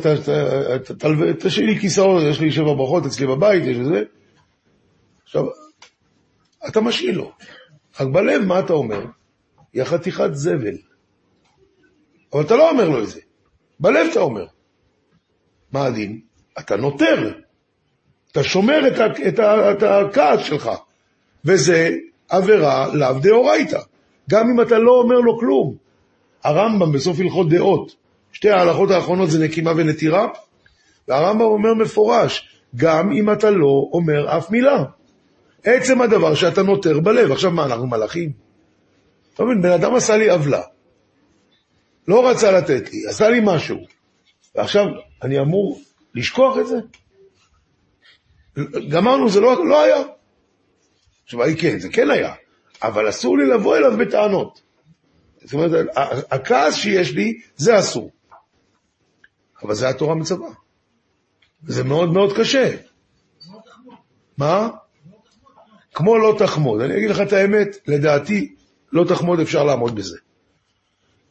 תשאיר לי כיסאות, יש לי שבע ברכות אצלי בבית, יש לזה. עכשיו, אתה משאיל לו. רק בלב, מה אתה אומר? יא חתיכת זבל. אבל אתה לא אומר לו את זה. בלב אתה אומר. מה הדין? אתה נותר. אתה שומר את, ה, את, ה, את הכעס שלך. וזה עבירה לאו דאורייתא. גם אם אתה לא אומר לו כלום. הרמב"ם בסוף הלכות דעות, שתי ההלכות האחרונות זה נקימה ונטירה, והרמב"ם אומר מפורש, גם אם אתה לא אומר אף מילה. עצם הדבר שאתה נותר בלב. עכשיו מה, אנחנו מלאכים? אתה מבין, בן אדם עשה לי עוולה, לא רצה לתת לי, עשה לי משהו, ועכשיו אני אמור לשכוח את זה? גמרנו, זה לא, לא היה. התשובה היא כן, זה כן היה, אבל אסור לי לבוא אליו בטענות. זאת אומרת, הכעס שיש לי, זה אסור. אבל זה התורה מצווה. זה מאוד מאוד קשה. מה? כמו לא תחמוד. אני אגיד לך את האמת, לדעתי, לא תחמוד אפשר לעמוד בזה.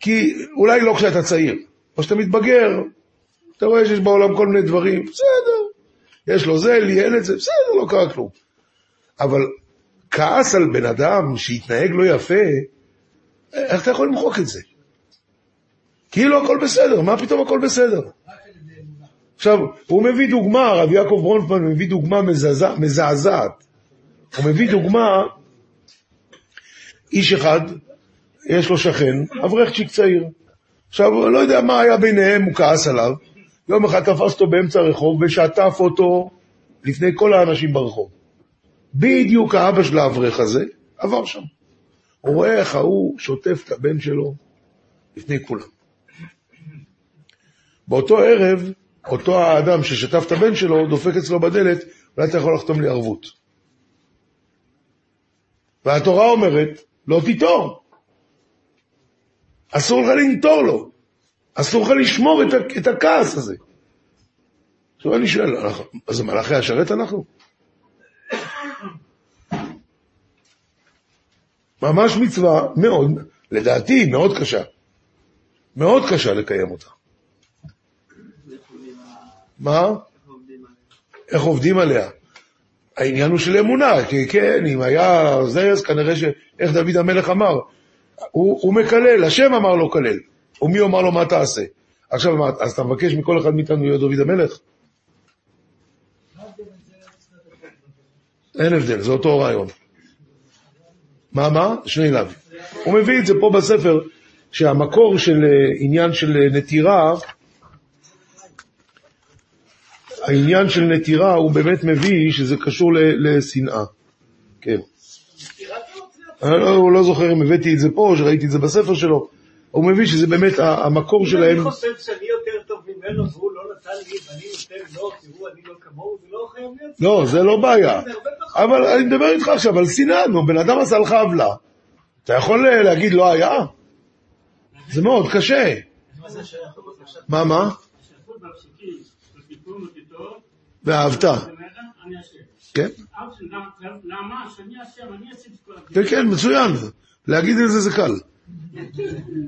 כי אולי לא כשאתה צעיר, או שאתה מתבגר, אתה רואה שיש בעולם כל מיני דברים, בסדר, יש לו זה, לי אין את זה, בסדר, לא קרה כלום. אבל כעס על בן אדם שהתנהג לא יפה, איך אתה יכול למחוק את זה? כאילו הכל בסדר, מה פתאום הכל בסדר? עכשיו, הוא מביא דוגמה, הרב יעקב ברונפמן מביא דוגמה מזעזעת. הוא מביא דוגמה, איש אחד, יש לו שכן, אברכצ'יק צעיר. עכשיו, לא יודע מה היה ביניהם, הוא כעס עליו. יום אחד תפס אותו באמצע הרחוב ושטף אותו לפני כל האנשים ברחוב. בדיוק האבא של האברך הזה עבר שם. הוא רואה איך ההוא שוטף את הבן שלו לפני כולם. באותו ערב, אותו האדם ששטף את הבן שלו, דופק אצלו בדלת, אולי אתה יכול לחתום לי ערבות. והתורה אומרת, לא תיטור. אסור לך לנטור לו. אסור לך לשמור את, את הכעס הזה. עכשיו אני שואל, אז מלאכי השרת אנחנו? ממש מצווה מאוד, לדעתי מאוד קשה. מאוד קשה לקיים אותה. מה? איך עובדים עליה? העניין הוא של אמונה, כי כן, אם היה זה, אז כנראה ש... איך דוד המלך אמר, הוא, הוא מקלל, השם אמר לו כלל, ומי אמר לו מה תעשה? עכשיו, מה, אז אתה מבקש מכל אחד מאיתנו להיות דוד המלך? אין הבדל, זה אותו רעיון. מה, מה? שני לאו. הוא מביא את זה פה בספר, שהמקור של אה, עניין של אה, נטירה, העניין של נטירה הוא באמת מביא שזה קשור לשנאה. כן. אני לא, לא זוכר אם הבאתי את זה פה או שראיתי את זה בספר שלו. הוא מביא שזה באמת המקור אני שלהם. חושב שאני יותר טוב ממנו והוא לא נתן לי ואני נותן לו, תראו, אני לא כמוהו, זה לא חייב להיות. לא, זה לא בעיה. אבל אני מדבר איתך עכשיו על שנאה, נו, בן אדם עשה לך עוולה. אתה יכול להגיד לא היה? זה מאוד קשה. מה, מה? ואהבת. כן? כן. כן, מצוין. להגיד את זה זה קל.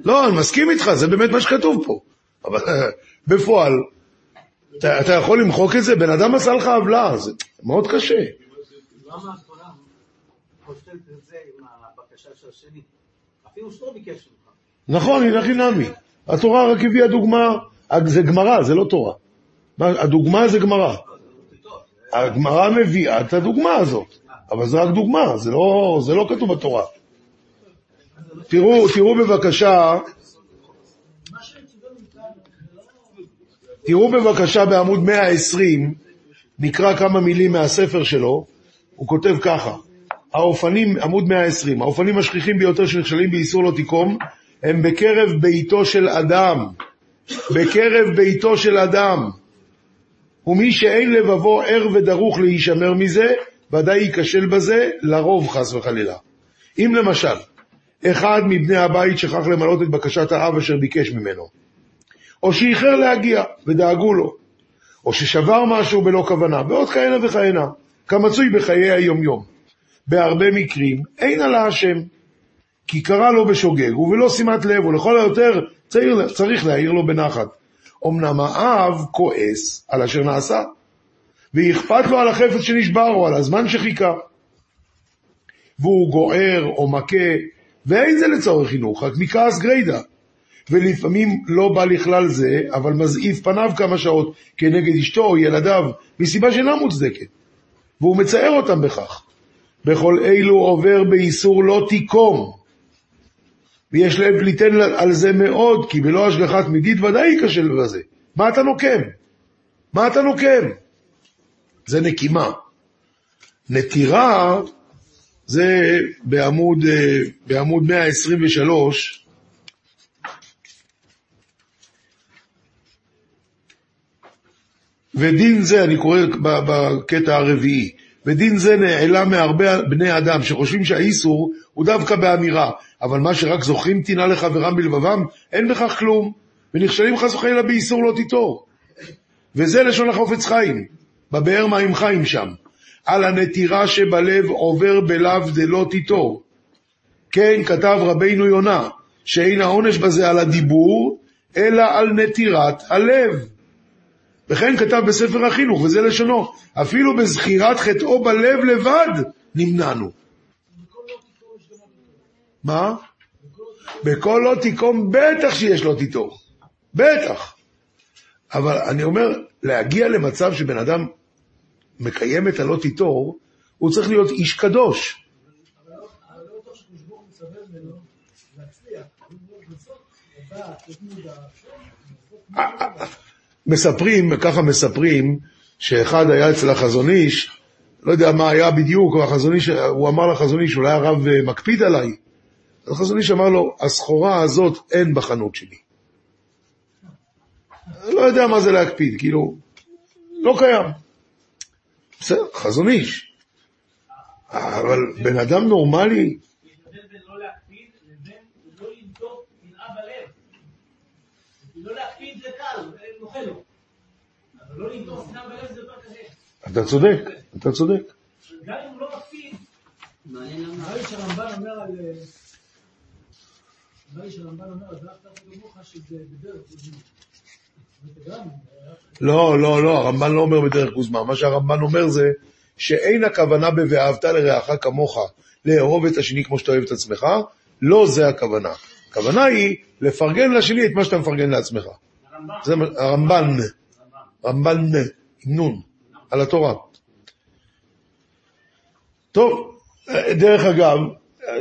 לא, אני מסכים איתך, זה באמת מה שכתוב פה. אבל אה, בפועל, אתה, יכול למחוק את זה? בן אדם עשה לך עוולה, זה מאוד קשה. למה התורה חושבת את זה עם הבקשה של השני? אפילו שלא ביקש ממך. נכון, הנה חינמי. התורה רק הביאה דוגמה, זה גמרא, זה לא תורה. מה, הדוגמה זה גמרא. הגמרא מביאה את הדוגמה הזאת, אבל זה רק דוגמה, זה לא, זה לא כתוב בתורה. תראו, תראו בבקשה, תראו בבקשה בעמוד 120, נקרא כמה מילים מהספר שלו, הוא כותב ככה, האופנים, עמוד 120, האופנים השכיחים ביותר שנכשלים באיסור לא תיקום, הם בקרב ביתו של אדם, בקרב ביתו של אדם. ומי שאין לבבו ער ודרוך להישמר מזה, ודאי ייכשל בזה, לרוב חס וחלילה. אם למשל, אחד מבני הבית שכח למלא את בקשת האב אשר ביקש ממנו, או שאיחר להגיע ודאגו לו, או ששבר משהו בלא כוונה, ועוד כהנה וכהנה, כמצוי בחיי היומיום. בהרבה מקרים אין על האשם, כי קרא לו בשוגג ובלא שימת לב, ולכל היותר צריך להעיר לו בנחת. אמנם האב כועס על אשר נעשה, ואכפת לו על החפץ שנשבר או על הזמן שחיכה. והוא גוער או מכה, ואין זה לצורך חינוך, רק מכעס גרידא. ולפעמים לא בא לכלל זה, אבל מזעיף פניו כמה שעות כנגד אשתו או ילדיו, מסיבה שאינה מוצדקת. והוא מצער אותם בכך. בכל אלו עובר באיסור לא תיקום. ויש לב ליתן על זה מאוד, כי בלא השגחת מדית ודאי ייכשל בזה. מה אתה נוקם? מה אתה נוקם? זה נקימה. נטירה זה בעמוד, אה, בעמוד 123, ודין זה, אני קורא בקטע הרביעי, ודין זה נעלם מהרבה בני אדם שחושבים שהאיסור הוא דווקא באמירה, אבל מה שרק זוכרים טינה לחברם בלבבם, אין בכך כלום, ונכשלים חס וחלילה באיסור לא תיטור. וזה לשון החופץ חיים, בבאר מים חיים שם. על הנטירה שבלב עובר בלאו דלא תיטור. כן, כתב רבינו יונה, שאין העונש בזה על הדיבור, אלא על נטירת הלב. וכן כתב בספר החינוך, וזה לשונו, אפילו בזכירת חטאו בלב לבד נמנענו. מה? בכל לא תיקום בטח שיש לא תיטור. בטח. אבל אני אומר, להגיע למצב שבן אדם מקיים את הלא תיטור, הוא צריך להיות איש קדוש. מספרים, ככה מספרים, שאחד היה אצל החזון איש, לא יודע מה היה בדיוק, הוא אמר לחזון איש, אולי הרב אה, מקפיד עליי. אז החזון איש אמר לו, הסחורה הזאת אין בחנות שלי. לא יודע מה זה להקפיד, כאילו, לא קיים. בסדר, חזון איש. אבל בן אדם נורמלי, לא לא. לא לא. אתה צודק, אתה צודק. גם אם הוא לא מקפיד, מעניין למה. נראה לי שהרמב"ן אומר על... לא, לא, לא, הרמב"ן לא אומר בדרך גוזמה. מה שהרמב"ן אומר זה שאין הכוונה ב"ואהבת לרעך כמוך" לאהוב את השני כמו שאתה אוהב את עצמך, לא זה הכוונה. הכוונה היא לפרגן לשני את מה שאתה מפרגן לעצמך. הרמב"ם. זה הרמב"ן, רמב"ן, נון, על התורה. טוב, דרך אגב,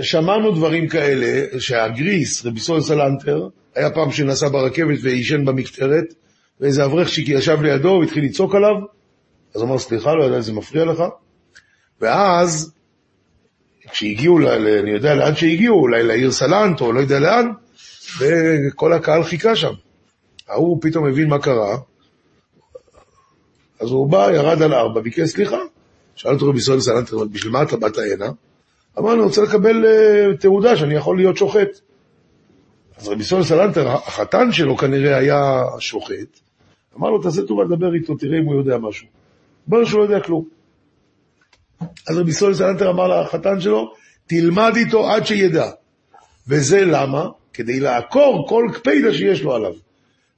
שמענו דברים כאלה, שהגריס, רבי סול סלנטר, היה פעם שנסע ברכבת ועישן במקטרת, ואיזה אברך שיקי ישב לידו והתחיל לצעוק עליו, אז הוא אמר, סליחה, לא יודע, זה מפריע לך? ואז, כשהגיעו, ל, אני יודע לאן שהגיעו, אולי לעיר סלנט, או לא יודע לאן, וכל הקהל חיכה שם. ההוא פתאום הבין מה קרה, אז הוא בא, ירד על ארבע, ביקש סליחה. שאל אותו רבי ישראל סלנטר, בשביל מה אתה באת הנה? אמר, אני רוצה לקבל uh, תעודה שאני יכול להיות שוחט. אז רבי ישראל סלנטר, החתן שלו כנראה היה שוחט, אמר לו, תעשה טובה לדבר איתו, תראה אם הוא יודע משהו. אומר שהוא לא יודע כלום. אז רבי ישראל סלנטר אמר לחתן שלו, תלמד איתו עד שידע. וזה למה? כדי לעקור כל קפידה שיש לו עליו.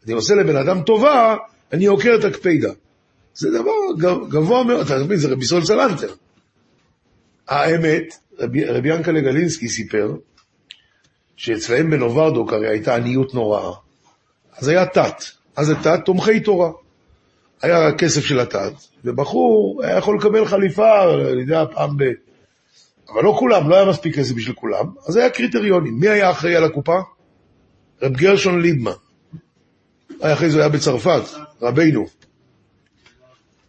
אני עושה לבן אדם טובה, אני עוקר את הקפידה. זה דבר גבוה מאוד, אתה מבין, זה רבי ישראל סלנטר. האמת, רבי, רבי ינקלה גלינסקי סיפר, שאצלהם בנוברדוק הרי הייתה עניות נוראה. אז היה תת, אז זה תת תומכי תורה. היה כסף של התת, ובחור היה יכול לקבל חליפה, אני יודע, פעם ב... אבל לא כולם, לא היה מספיק כסף בשביל כולם, אז היה קריטריונים. מי היה אחראי על הקופה? רב גרשון ליבמן. היה אחרי זה היה בצרפת, רבינו.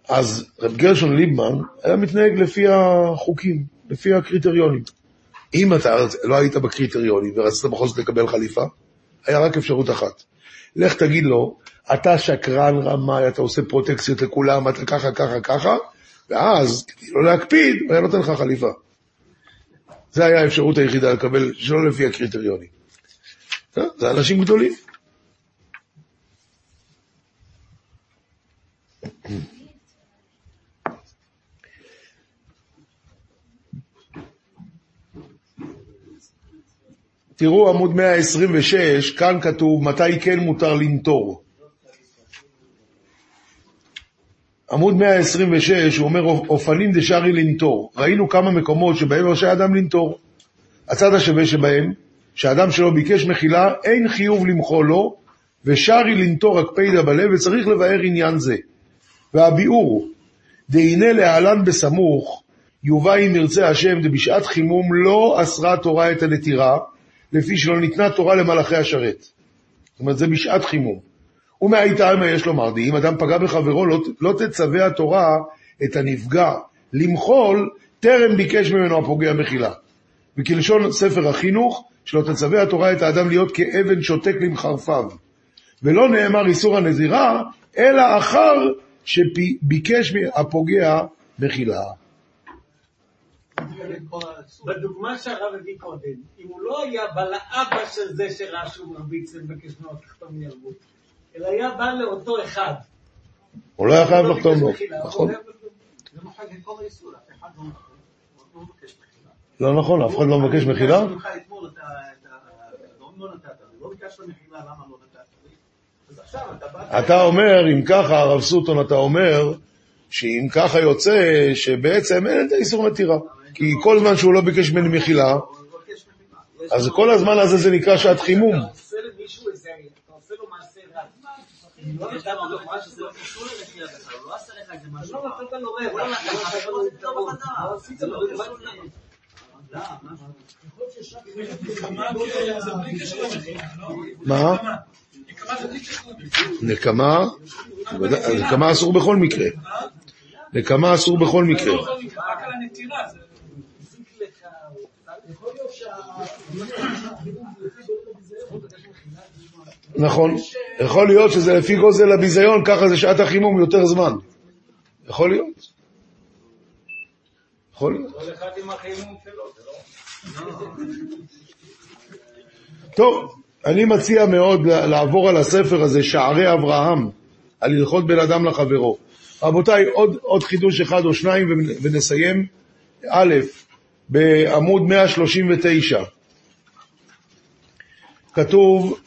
אז רב גרשון ליבמן היה מתנהג לפי החוקים, לפי הקריטריונים. אם אתה לא היית בקריטריונים ורצית בכל זאת לקבל חליפה, היה רק אפשרות אחת. לך תגיד לו, אתה שקרן רמאי, אתה עושה פרוטקציות לכולם, אתה ככה, ככה, ככה, ואז, כדי לא להקפיד, הוא היה נותן לך חליפה. זה היה האפשרות היחידה לקבל, שלא לפי הקריטריונים. זה אנשים גדולים. תראו עמוד 126, כאן כתוב מתי כן מותר לנטור. עמוד 126, הוא אומר, אופנים דשארי לנטור. ראינו כמה מקומות שבהם רשאי אדם לנטור. הצד השווה שבהם, שאדם שלא ביקש מחילה, אין חיוב למחול לו, ושארי לנטור הקפידה בלב, וצריך לבאר עניין זה. והביאור, דהנה להלן בסמוך, יובא אם ירצה השם, דבשעת חימום לא אסרה תורה את הנטירה, לפי שלא ניתנה תורה למלאכי השרת. זאת אומרת, זה בשעת חימום. ומהאיתמא יש לומר, אם אדם פגע בחברו, לא, לא תצווה התורה את הנפגע למחול, טרם ביקש ממנו הפוגע מחילה. וכלשון ספר החינוך, שלא תצווה התורה את האדם להיות כאבן שותק למחרפיו. ולא נאמר איסור הנזירה, אלא אחר שביקש הפוגע מחילה. בדוגמה שהרב הביא קודם, אם הוא לא היה בא לאבא של זה שראה שהוא מרביץ ומבקש ממנו לחתום לי ערבות, אלא היה בא לאותו אחד. הוא לא היה חייב לא לחתום לו, מחילה, הוא נכון? לא לא. לא נכון, אף אחד לא מבקש מחילה? לא לא לא לא אתה אומר, אם ככה, הרב סוטון, אתה אומר, שאם ככה יוצא, שבעצם אין את האיסור מתירה. כי כל זמן שהוא לא ביקש ממני מחילה, אז כל הזמן הזה זה נקרא שעת חימום. מה? מה? נקמה, נקמה אסור בכל מקרה. נקמה אסור בכל מקרה. רק על הנטירה, זה... יכול להיות שהחימום זה לפי גודל הביזיון, מבקש מחילה, נכון. יכול להיות שזה לפי גוזל הביזיון, ככה זה שעת החימום יותר זמן. יכול להיות. יכול... כל אחד עם החימום שלו, זה לא... טוב, אני מציע מאוד לעבור על הספר הזה, שערי אברהם, על הלכות בין אדם לחברו. רבותיי, עוד, עוד חידוש אחד או שניים ונסיים. א', בעמוד 139, כתוב,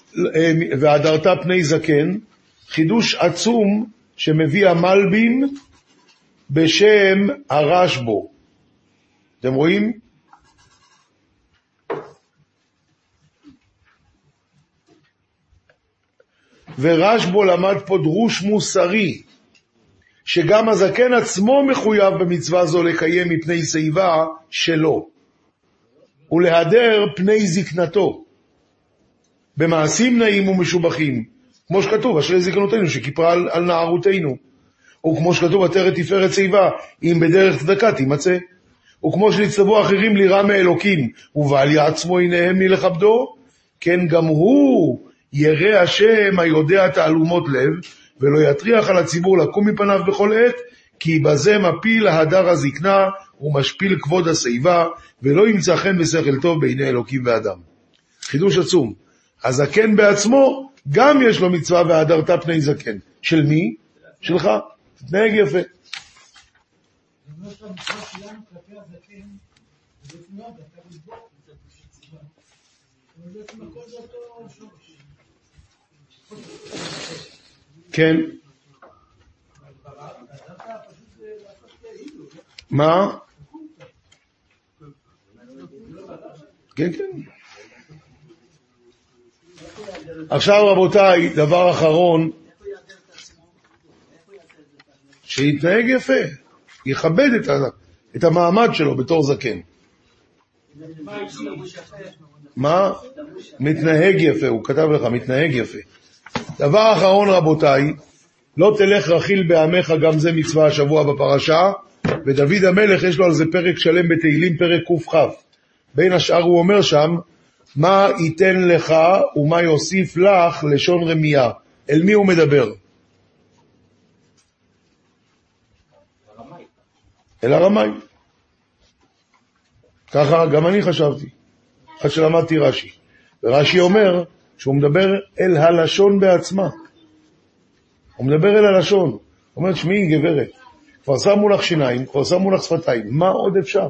והדרת פני זקן, חידוש עצום שמביא המלבים בשם הרשב"ו. אתם רואים? ורשב"ו למד פה דרוש מוסרי, שגם הזקן עצמו מחויב במצווה זו לקיים מפני שיבה שלו, ולהדר פני זקנתו, במעשים נעים ומשובחים, כמו שכתוב, אשרי זקנותינו שכיפרה על, על נערותינו, וכמו שכתוב, עטרת תפארת שיבה, אם בדרך צדקה תימצא. וכמו שנצטוו אחרים לירא מאלוקים, ובל יעצמו עיניהם מלכבדו, כן גם הוא ירא השם היודע תעלומות לב, ולא יטריח על הציבור לקום מפניו בכל עת, כי בזה מפיל ההדר הזקנה ומשפיל כבוד השיבה, ולא ימצא חן ושכל טוב בעיני אלוקים ואדם. חידוש עצום. הזקן בעצמו, גם יש לו מצווה והדרת פני זקן. של מי? שלך. תתנהג יפה. כן. מה? כן, כן. עכשיו רבותיי, דבר אחרון, שיתנהג יפה, יכבד את, ה, את המעמד שלו בתור זקן. מה? מתנהג יפה, הוא כתב לך, מתנהג יפה. דבר אחרון רבותיי, לא תלך רכיל בעמך, גם זה מצווה השבוע בפרשה, ודוד המלך יש לו על זה פרק שלם בתהילים, פרק קכ. בין השאר הוא אומר שם, מה ייתן לך ומה יוסיף לך לשון רמייה. אל מי הוא מדבר? אל הרמאי. ככה גם אני חשבתי, עד שלמדתי רש"י. ורש"י אומר שהוא מדבר אל הלשון בעצמה. הוא מדבר אל הלשון. הוא אומר, שמעי גברת, כבר שמו לך שיניים, כבר שמו לך שפתיים, מה עוד אפשר?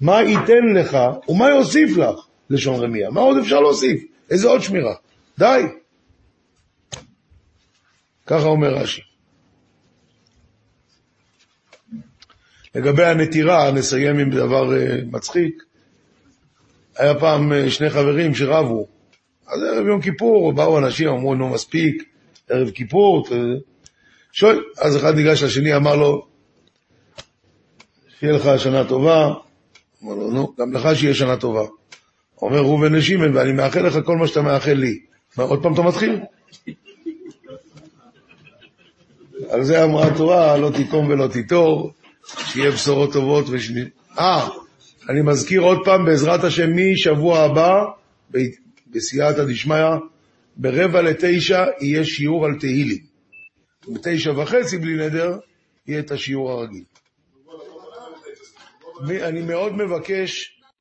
מה ייתן לך ומה יוסיף לך, לשון רמיה? מה עוד אפשר להוסיף? איזה עוד שמירה? די. ככה אומר רש"י. לגבי הנטירה, נסיים עם דבר uh, מצחיק. היה פעם uh, שני חברים שרבו, אז ערב יום כיפור באו אנשים, אמרו, נו מספיק, ערב כיפור, שואל, אז אחד ניגש לשני, אמר לו, שיהיה לך שנה טובה, אמר לו, נו, גם לך שיהיה שנה טובה. אומר ראובן נשימן, ואני מאחל לך כל מה שאתה מאחל לי. מה, עוד פעם אתה מתחיל? על זה אמרה התורה, לא תיקום ולא תיטור, שיהיה בשורות טובות ושני... אה, אני מזכיר עוד פעם, בעזרת השם, משבוע הבא, בסייעתא דשמיא, ברבע לתשע יהיה שיעור על תהילים. בתשע וחצי, בלי נדר, יהיה את השיעור הרגיל. אני מאוד מבקש...